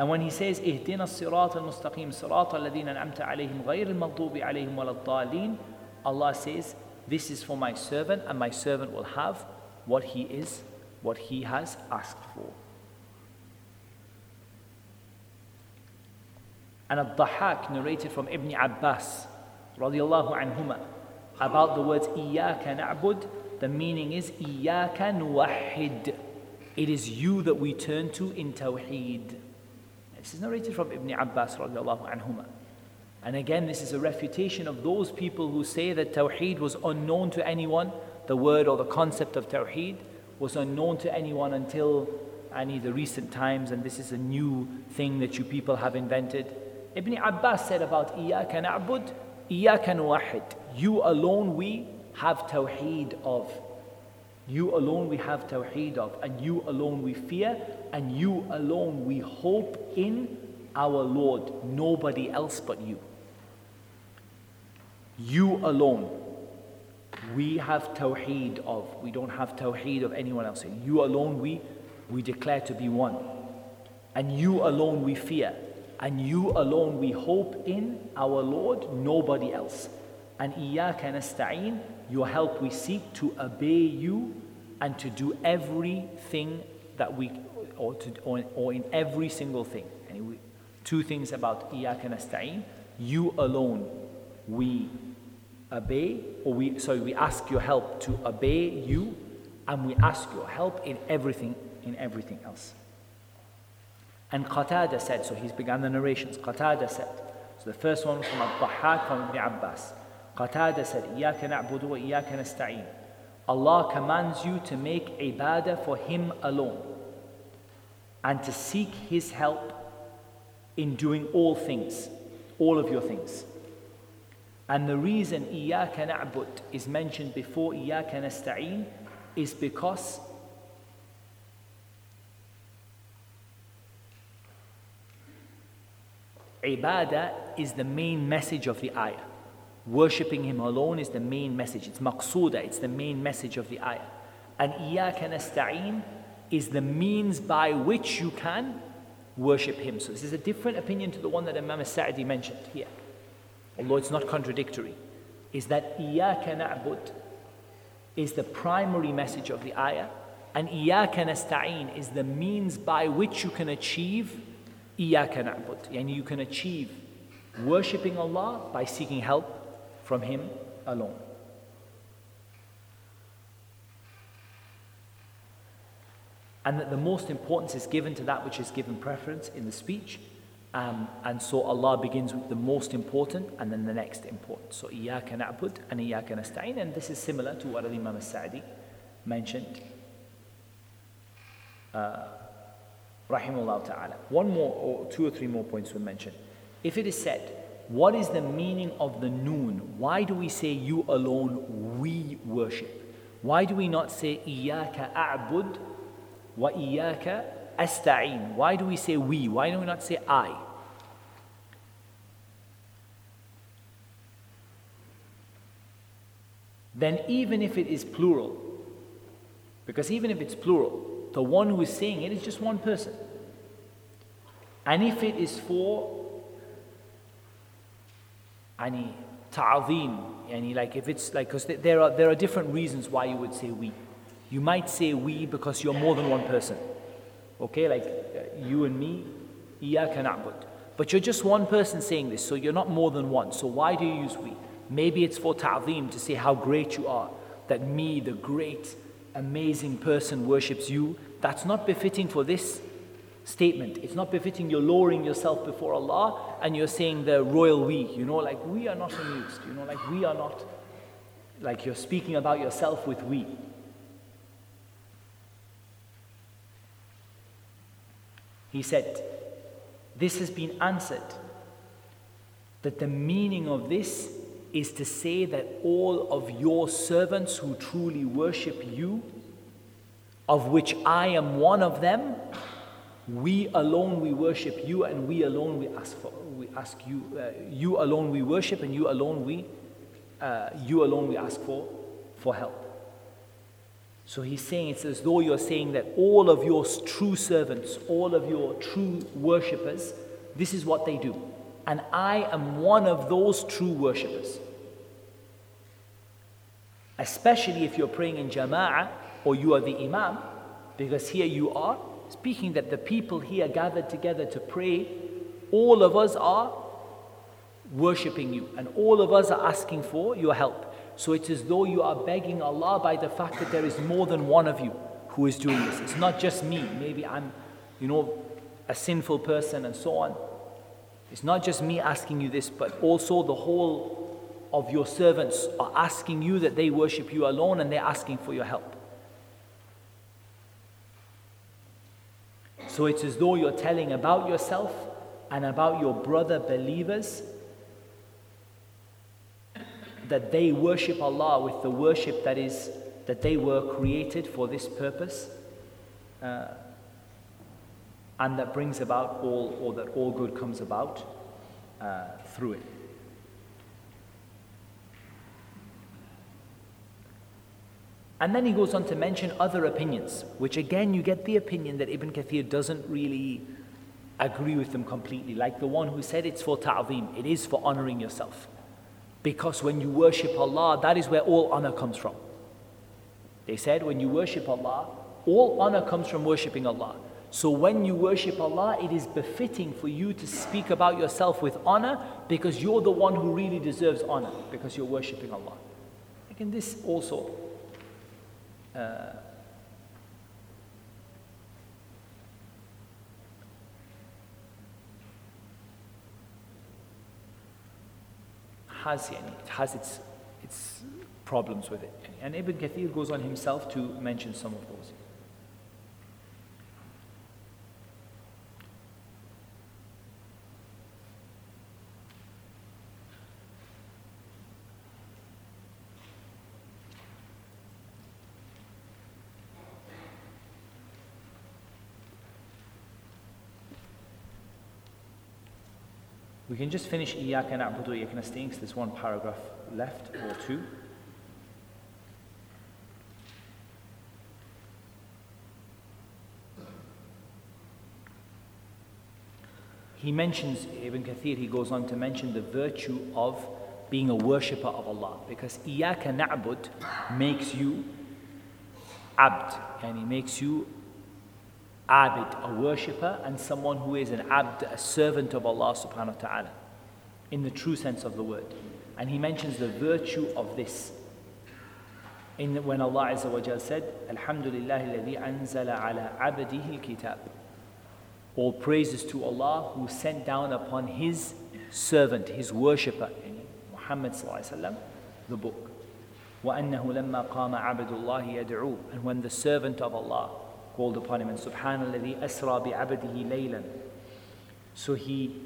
And when he says, Ihdina الصراط المستقيم صراط الذين al عليهم غير alayhim, عليهم al maghdubi Allah says, This is for my servant, and my servant will have what he is, what he has asked for. And al-Dahhak narrated from Ibn Abbas, radiallahu anhuma, about the words إِيَّاكَ نَعْبُدُ the meaning is إِيَّاكَ نُوَحِّدُ It is you that we turn to in Tawheed. This is narrated from Ibn Abbas radiallahu anhuma. And again, this is a refutation of those people who say that Tawheed was unknown to anyone, the word or the concept of Tawheed was unknown to anyone until any the recent times, and this is a new thing that you people have invented. Ibn Abbas said about Iyaka na'bud, Iyaka nuwahid. You alone we have Tawheed of. You alone we have Tawheed of, and you alone we fear, and you alone. We hope in our Lord, nobody else but you. You alone. We have tawheed of, we don't have tawheed of anyone else. You alone we, we declare to be one. And you alone we fear. And you alone we hope in our Lord, nobody else. And إِيَّاكَ نَسْتَعِينُ your help we seek to obey you and to do everything that we or, to, or, or in every single thing. And two things about Iyaka nasta'in. You alone, we obey, or we, sorry, we ask your help to obey you, and we ask your help in everything, in everything else. And Qatada said, so he's begun the narrations, Qatada said, so the first one from Al-Dahhak from Ibn Abbas. Qatada said, إِيَّاكَ نَعْبُدُ وَإِيَّاكَ نَسْتَعِينَ Allah commands you to make ibadah for Him alone and to seek his help in doing all things, all of your things. And the reason Iyaka na'bud is mentioned before Iyaka nasta'in is because Ibadah is the main message of the ayah. Worshipping Him alone is the main message. It's maqsuda, it's the main message of the ayah. And Iyaka nasta'in is the means by which you can worship Him. So this is a different opinion to the one that Imam Sa'di mentioned here. Although it's not contradictory, is that إِيَّاكَ نَعْبُدْ is the primary message of the ayah, and إِيَّاكَ نَسْتَعِينَ is the means by which you can achieve إِيَّاكَ نَعْبُدْ and you can achieve worshipping Allah by seeking help from Him alone. and that the most importance is given to that which is given preference in the speech. Um, and so Allah begins with the most important and then the next important. So إياك نعبد and إياك نستعين and this is similar to what Imam al-Sa'di mentioned. Uh, Rahimullah ta'ala. One more or two or three more points were mentioned. If it is said, what is the meaning of the noon? Why do we say you alone we worship? Why do we not say إياك أعبد وَإِيَّاكَ أَسْتَعِينُ Why do we say we? Why do we not say I? Then even if it is plural, because even if it's plural, the one who is saying it is just one person. And if it is for any ta'zim, any like if it's like because there are there are different reasons why you would say we. You might say we because you're more than one person. Okay, like uh, you and me, iyyaka na'bud. But you're just one person saying this, so you're not more than one. So why do you use we? Maybe it's for ta'zim to say how great you are, that me, the great amazing person worships you, that's not befitting for this statement. It's not befitting you're lowering yourself before Allah and you're saying the royal we, you know, like we are not amused, you know, like we are not, like you're speaking about yourself with we. He said, This has been answered. That the meaning of this is to say that all of your servants who truly worship you, of which I am one of them, we alone we worship you, and we alone we ask for. We ask you. Uh, you alone we worship, and you alone we, uh, you alone we ask for, for help. So he's saying it's as though you're saying that all of your true servants, all of your true worshippers, this is what they do. And I am one of those true worshippers. Especially if you're praying in jama'ah or you are the imam, because here you are speaking that the people here gathered together to pray, all of us are worshipping you and all of us are asking for your help. So it's as though you are begging Allah by the fact that there is more than one of you who is doing this. It's not just me. Maybe I'm, you know, a sinful person and so on. It's not just me asking you this, but also the whole of your servants are asking you that they worship you alone and they're asking for your help. So it's as though you're telling about yourself and about your brother believers that they worship Allah with the worship that is that they were created for this purpose, uh, and that brings about all, or that all good comes about uh, through it. And then he goes on to mention other opinions, which again you get the opinion that Ibn Kathir doesn't really agree with them completely, like the one who said it's for ta'zim, it is for honoring yourself. Because when you worship Allah, that is where all honor comes from. They said when you worship Allah, all honor comes from worshipping Allah. So when you worship Allah, it is befitting for you to speak about yourself with honor because you're the one who really deserves honor because you're worshipping Allah. Again, this also uh, has, it has its, its problems with it. And Ibn Kathir goes on himself to mention some of those. can just finish Iyaka na'budu, Iyaka nasta'in, because there's one paragraph left or two. He mentions, Ibn Kathir, he goes on to mention the virtue of being a worshipper of Allah because Iyaka na'bud makes you abd, and he makes you abid, a worshipper, and someone who is an abd, a servant of Allah subhanahu wa ta'ala, in the true sense of the word. And he mentions the virtue of this. In when Allah Azza wa Jal said, Alhamdulillah alladhi anzala ala abdihi kitab All praises to Allah who sent down upon his servant, his worshipper, Muhammad sallallahu the book. وأنه لما قام عبد الله يدعوه and when the servant of Allah called upon him. And Subhanallah, asra bi abdihi laylan. So he,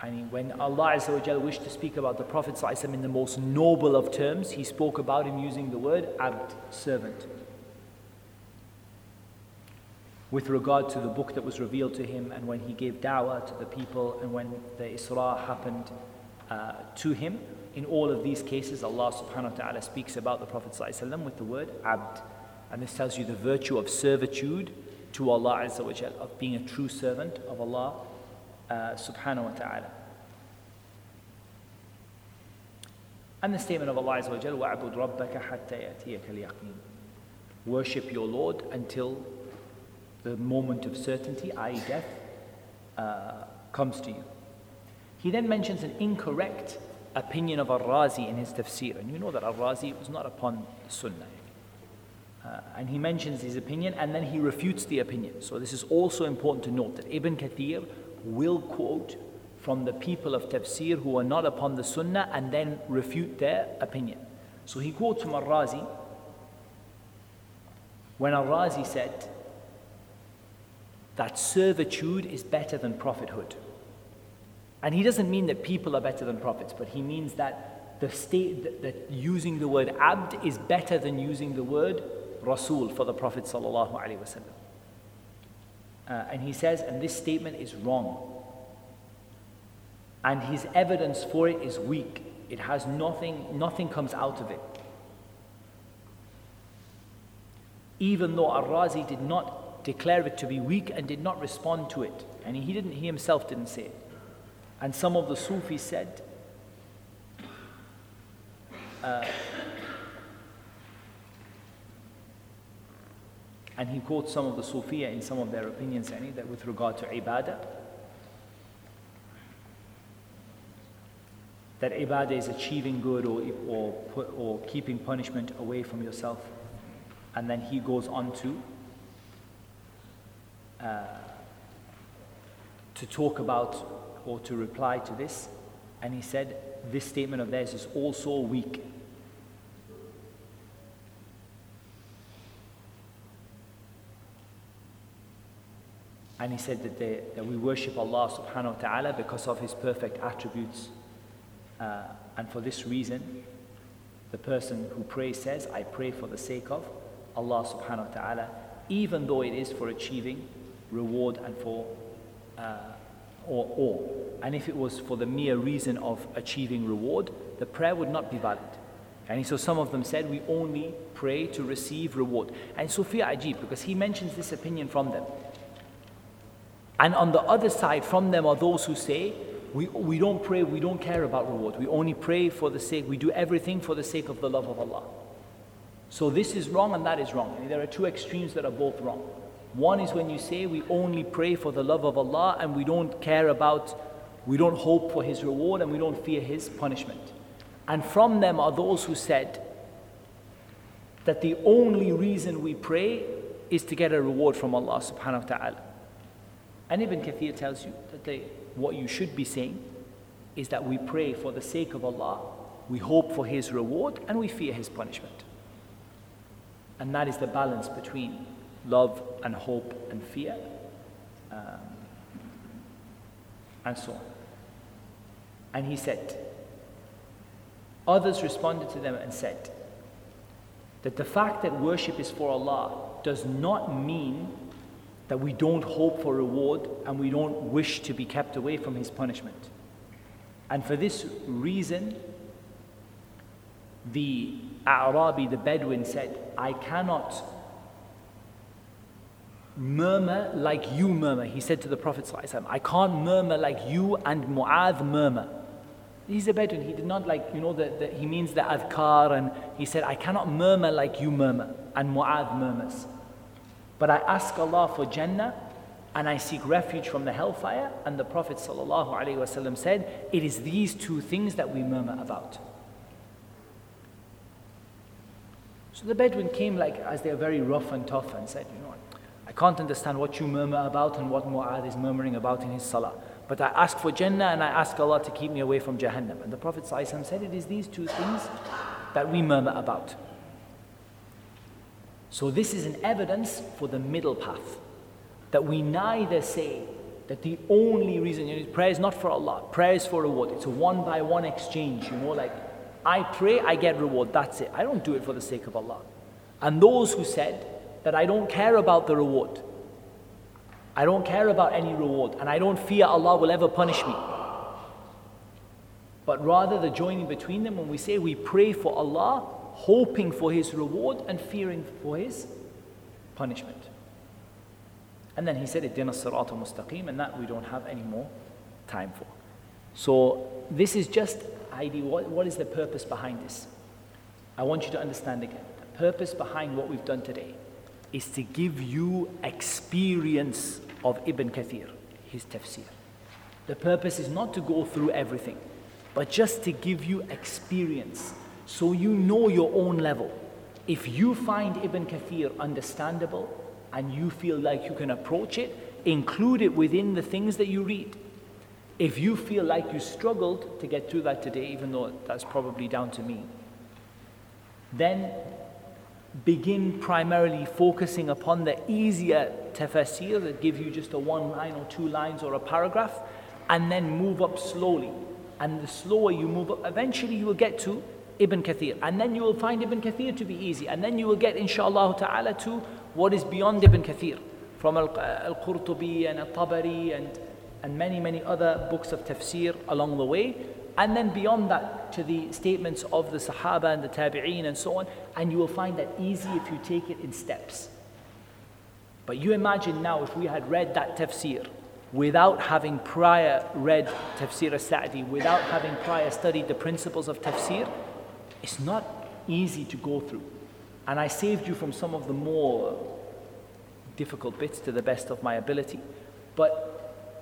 I mean, when Allah Azza wished to speak about the Prophet in the most noble of terms, he spoke about him using the word abd, servant. With regard to the book that was revealed to him, and when he gave da'wah to the people, and when the Isra happened uh, to him, in all of these cases, Allah subhanahu wa ta'ala speaks about the Prophet with the word abd. And this tells you the virtue of servitude to Allah Azza wa Jal, of being a true servant of Allah uh, subhanahu wa ta'ala. And the statement of Allah Azza wa Jal, وَعْبُدْ رَبَّكَ حَتَّى يَأْتِيَكَ الْيَقِينَ Worship your Lord until the moment of certainty, i.e. death, uh, comes to you. He then mentions an incorrect opinion of Al-Razi in his tafsir. And you know that Al-Razi was not upon Sunnah. Uh, and he mentions his opinion and then he refutes the opinion. So, this is also important to note that Ibn Kathir will quote from the people of tafsir who are not upon the sunnah and then refute their opinion. So, he quotes from Al Razi when Al Razi said that servitude is better than prophethood. And he doesn't mean that people are better than prophets, but he means that the state that, that using the word abd is better than using the word Rasul for the Prophet sallallahu alaihi wasallam. Uh, and he says, and this statement is wrong. And his evidence for it is weak. It has nothing, nothing comes out of it. Even though Ar-Razi did not declare it to be weak and did not respond to it. And he didn't, he himself didn't say it. And some of the Sufis said, uh, And he quotes some of the Sufiya in some of their opinions any, that with regard to ibadah, that ibadah is achieving good or, or, or keeping punishment away from yourself. And then he goes on to uh, to talk about or to reply to this. And he said, This statement of theirs is also weak. And he said that, they, that we worship Allah subhanahu wa ta'ala because of his perfect attributes. Uh, and for this reason, the person who prays says, I pray for the sake of Allah subhanahu wa ta'ala, even though it is for achieving reward and for uh, or awe. And if it was for the mere reason of achieving reward, the prayer would not be valid. And so some of them said, we only pray to receive reward. And Sufi Ajib, because he mentions this opinion from them. And on the other side, from them are those who say, we, we don't pray, we don't care about reward. We only pray for the sake, we do everything for the sake of the love of Allah. So this is wrong and that is wrong. And there are two extremes that are both wrong. One is when you say we only pray for the love of Allah and we don't care about, we don't hope for His reward and we don't fear His punishment. And from them are those who said that the only reason we pray is to get a reward from Allah subhanahu wa ta'ala. And Ibn Kathir tells you that they, what you should be saying is that we pray for the sake of Allah, we hope for His reward, and we fear His punishment. And that is the balance between love and hope and fear, um, and so on. And he said, Others responded to them and said that the fact that worship is for Allah does not mean that we don't hope for reward and we don't wish to be kept away from His punishment. And for this reason, the Arabi, the Bedouin, said, I cannot murmur like you murmur. He said to the Prophet, I can't murmur like you and Mu'adh murmur. He's a Bedouin. He did not like, you know, the, he means the adhkar, and he said, I cannot murmur like you murmur, and Mu'adh murmurs. But I ask Allah for Jannah, and I seek refuge from the hellfire. And the Prophet ﷺ said, It is these two things that we murmur about. So the Bedouin came like as they are very rough and tough and said, You know, what, I can't understand what you murmur about and what Mu'adh is murmuring about in his salah. But I ask for Jannah and I ask Allah to keep me away from Jahannam. And the Prophet ﷺ said it is these two things that we murmur about. So this is an evidence for the middle path. That we neither say that the only reason you know, prayer is not for Allah, prayer is for reward. It's a one by one exchange, you know, like I pray, I get reward, that's it. I don't do it for the sake of Allah. And those who said that I don't care about the reward, I don't care about any reward, and I don't fear Allah will ever punish me. But rather, the joining between them when we say we pray for Allah, hoping for His reward and fearing for His punishment. And then he said, Iddina sirata mustaqim, and that we don't have any more time for. So, this is just idea. What, what is the purpose behind this? I want you to understand again. The purpose behind what we've done today is to give you experience of Ibn Kathir, his tafsir. The purpose is not to go through everything, but just to give you experience so you know your own level. If you find Ibn Kathir understandable and you feel like you can approach it, include it within the things that you read. If you feel like you struggled to get through that today, even though that's probably down to me, then begin primarily focusing upon the easier tafsir that give you just a one line or two lines or a paragraph, and then move up slowly. And the slower you move up, eventually you will get to Ibn Kathir. And then you will find Ibn Kathir to be easy. And then you will get, inshallah ta'ala, to what is beyond Ibn Kathir. From uh, Al-Qurtubi and Al-Tabari and, and many, many other books of tafsir along the way. And then beyond that, to the statements of the Sahaba and the Tabi'een and so on. And you will find that easy if you take it in steps. But you imagine now if we had read that tafsir without having prior read tafsir al-Sa'di, without having prior studied the principles of tafsir, it's not easy to go through. And I saved you from some of the more difficult bits to the best of my ability. But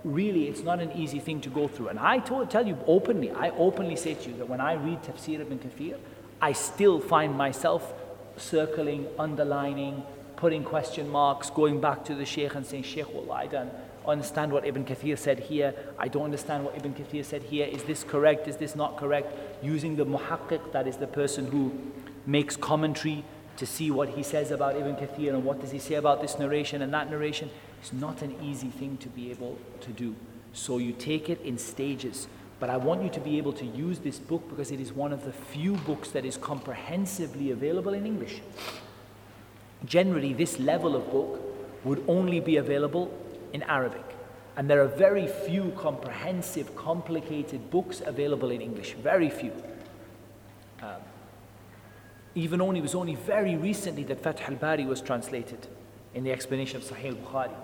really it's not an easy thing to go through. And I told, tell you openly, I openly say to you that when I read Tafsir ibn Kathir, I still find myself circling, underlining, putting question marks, going back to the Shaykh and saying, Shaykh, well, I don't understand what Ibn Kathir said here. I don't understand what Ibn Kathir said here. Is this correct? Is this not correct? Using the muhaqqiq, that is the person who makes commentary to see what he says about Ibn Kathir and what does he say about this narration and that narration. It's not an easy thing to be able to do. So you take it in stages. But I want you to be able to use this book because it is one of the few books that is comprehensively available in English. Generally, this level of book would only be available in Arabic. And there are very few comprehensive, complicated books available in English. Very few. Um, Even only, it was only very recently that Fath al-Bari was translated in the explanation of Sahih al-Bukhari.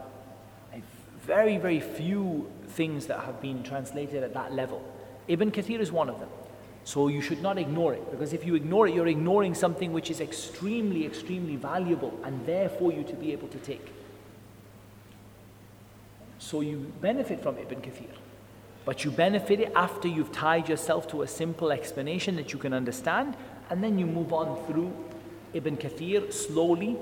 Very, very few things that have been translated at that level. Ibn Kathir is one of them. So you should not ignore it because if you ignore it, you're ignoring something which is extremely, extremely valuable and there for you to be able to take. So you benefit from Ibn Kathir. But you benefit it after you've tied yourself to a simple explanation that you can understand, and then you move on through Ibn Kathir slowly,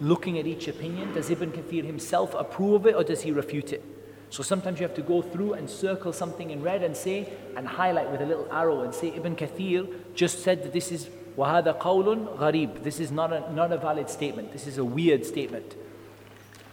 looking at each opinion. Does Ibn Kathir himself approve of it or does he refute it? So sometimes you have to go through and circle something in red and say, and highlight with a little arrow and say, Ibn Kathir just said that this is وَهَذَا قَوْلٌ غَرِيب. This is not a, not a valid statement. This is a weird statement.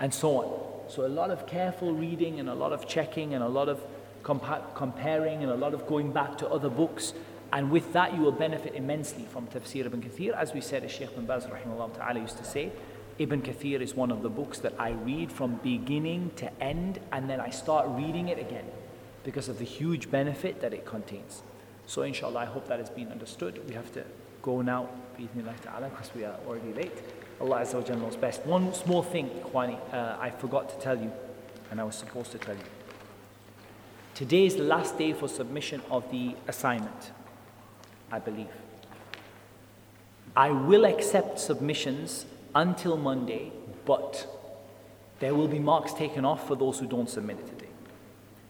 And so on. So a lot of careful reading and a lot of checking and a lot of compa- comparing and a lot of going back to other books. And with that, you will benefit immensely from Tafsir ibn Kathir. As we said, as Shaykh bin Baz rahimahullah ta'ala used to say, Ibn Kathir is one of the books that I read from beginning to end and then I start reading it again because of the huge benefit that it contains. So inshallah, I hope that has been understood. We have to go now, ta'ala, because we are already late. Allah Azza wa knows best. One small thing, Ikhwani, uh, I forgot to tell you, and I was supposed to tell you. Today is the last day for submission of the assignment, I believe. I will accept submissions until Monday, but there will be marks taken off for those who don't submit it today.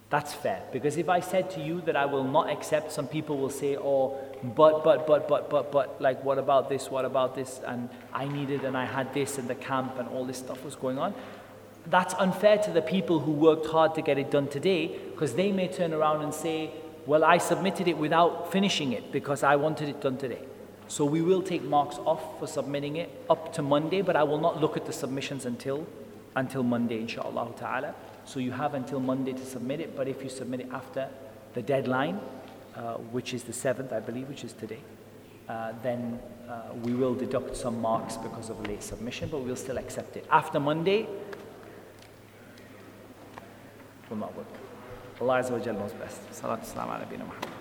That's fair. Because if I said to you that I will not accept, some people will say, oh, but, but, but, but, but, but, like, what about this? What about this? And I needed and I had this in the camp and all this stuff was going on. That's unfair to the people who worked hard to get it done today because they may turn around and say, well, I submitted it without finishing it because I wanted it done today. So we will take marks off for submitting it up to Monday, but I will not look at the submissions until until Monday, inshallah ta'ala. So you have until Monday to submit it, but if you submit it after the deadline, uh, which is the 7th, I believe, which is today, uh, then uh, we will deduct some marks because of late submission, but we'll still accept it. After Monday, will not work. Allah Azza wa knows best. Salatu salam ala Muhammad.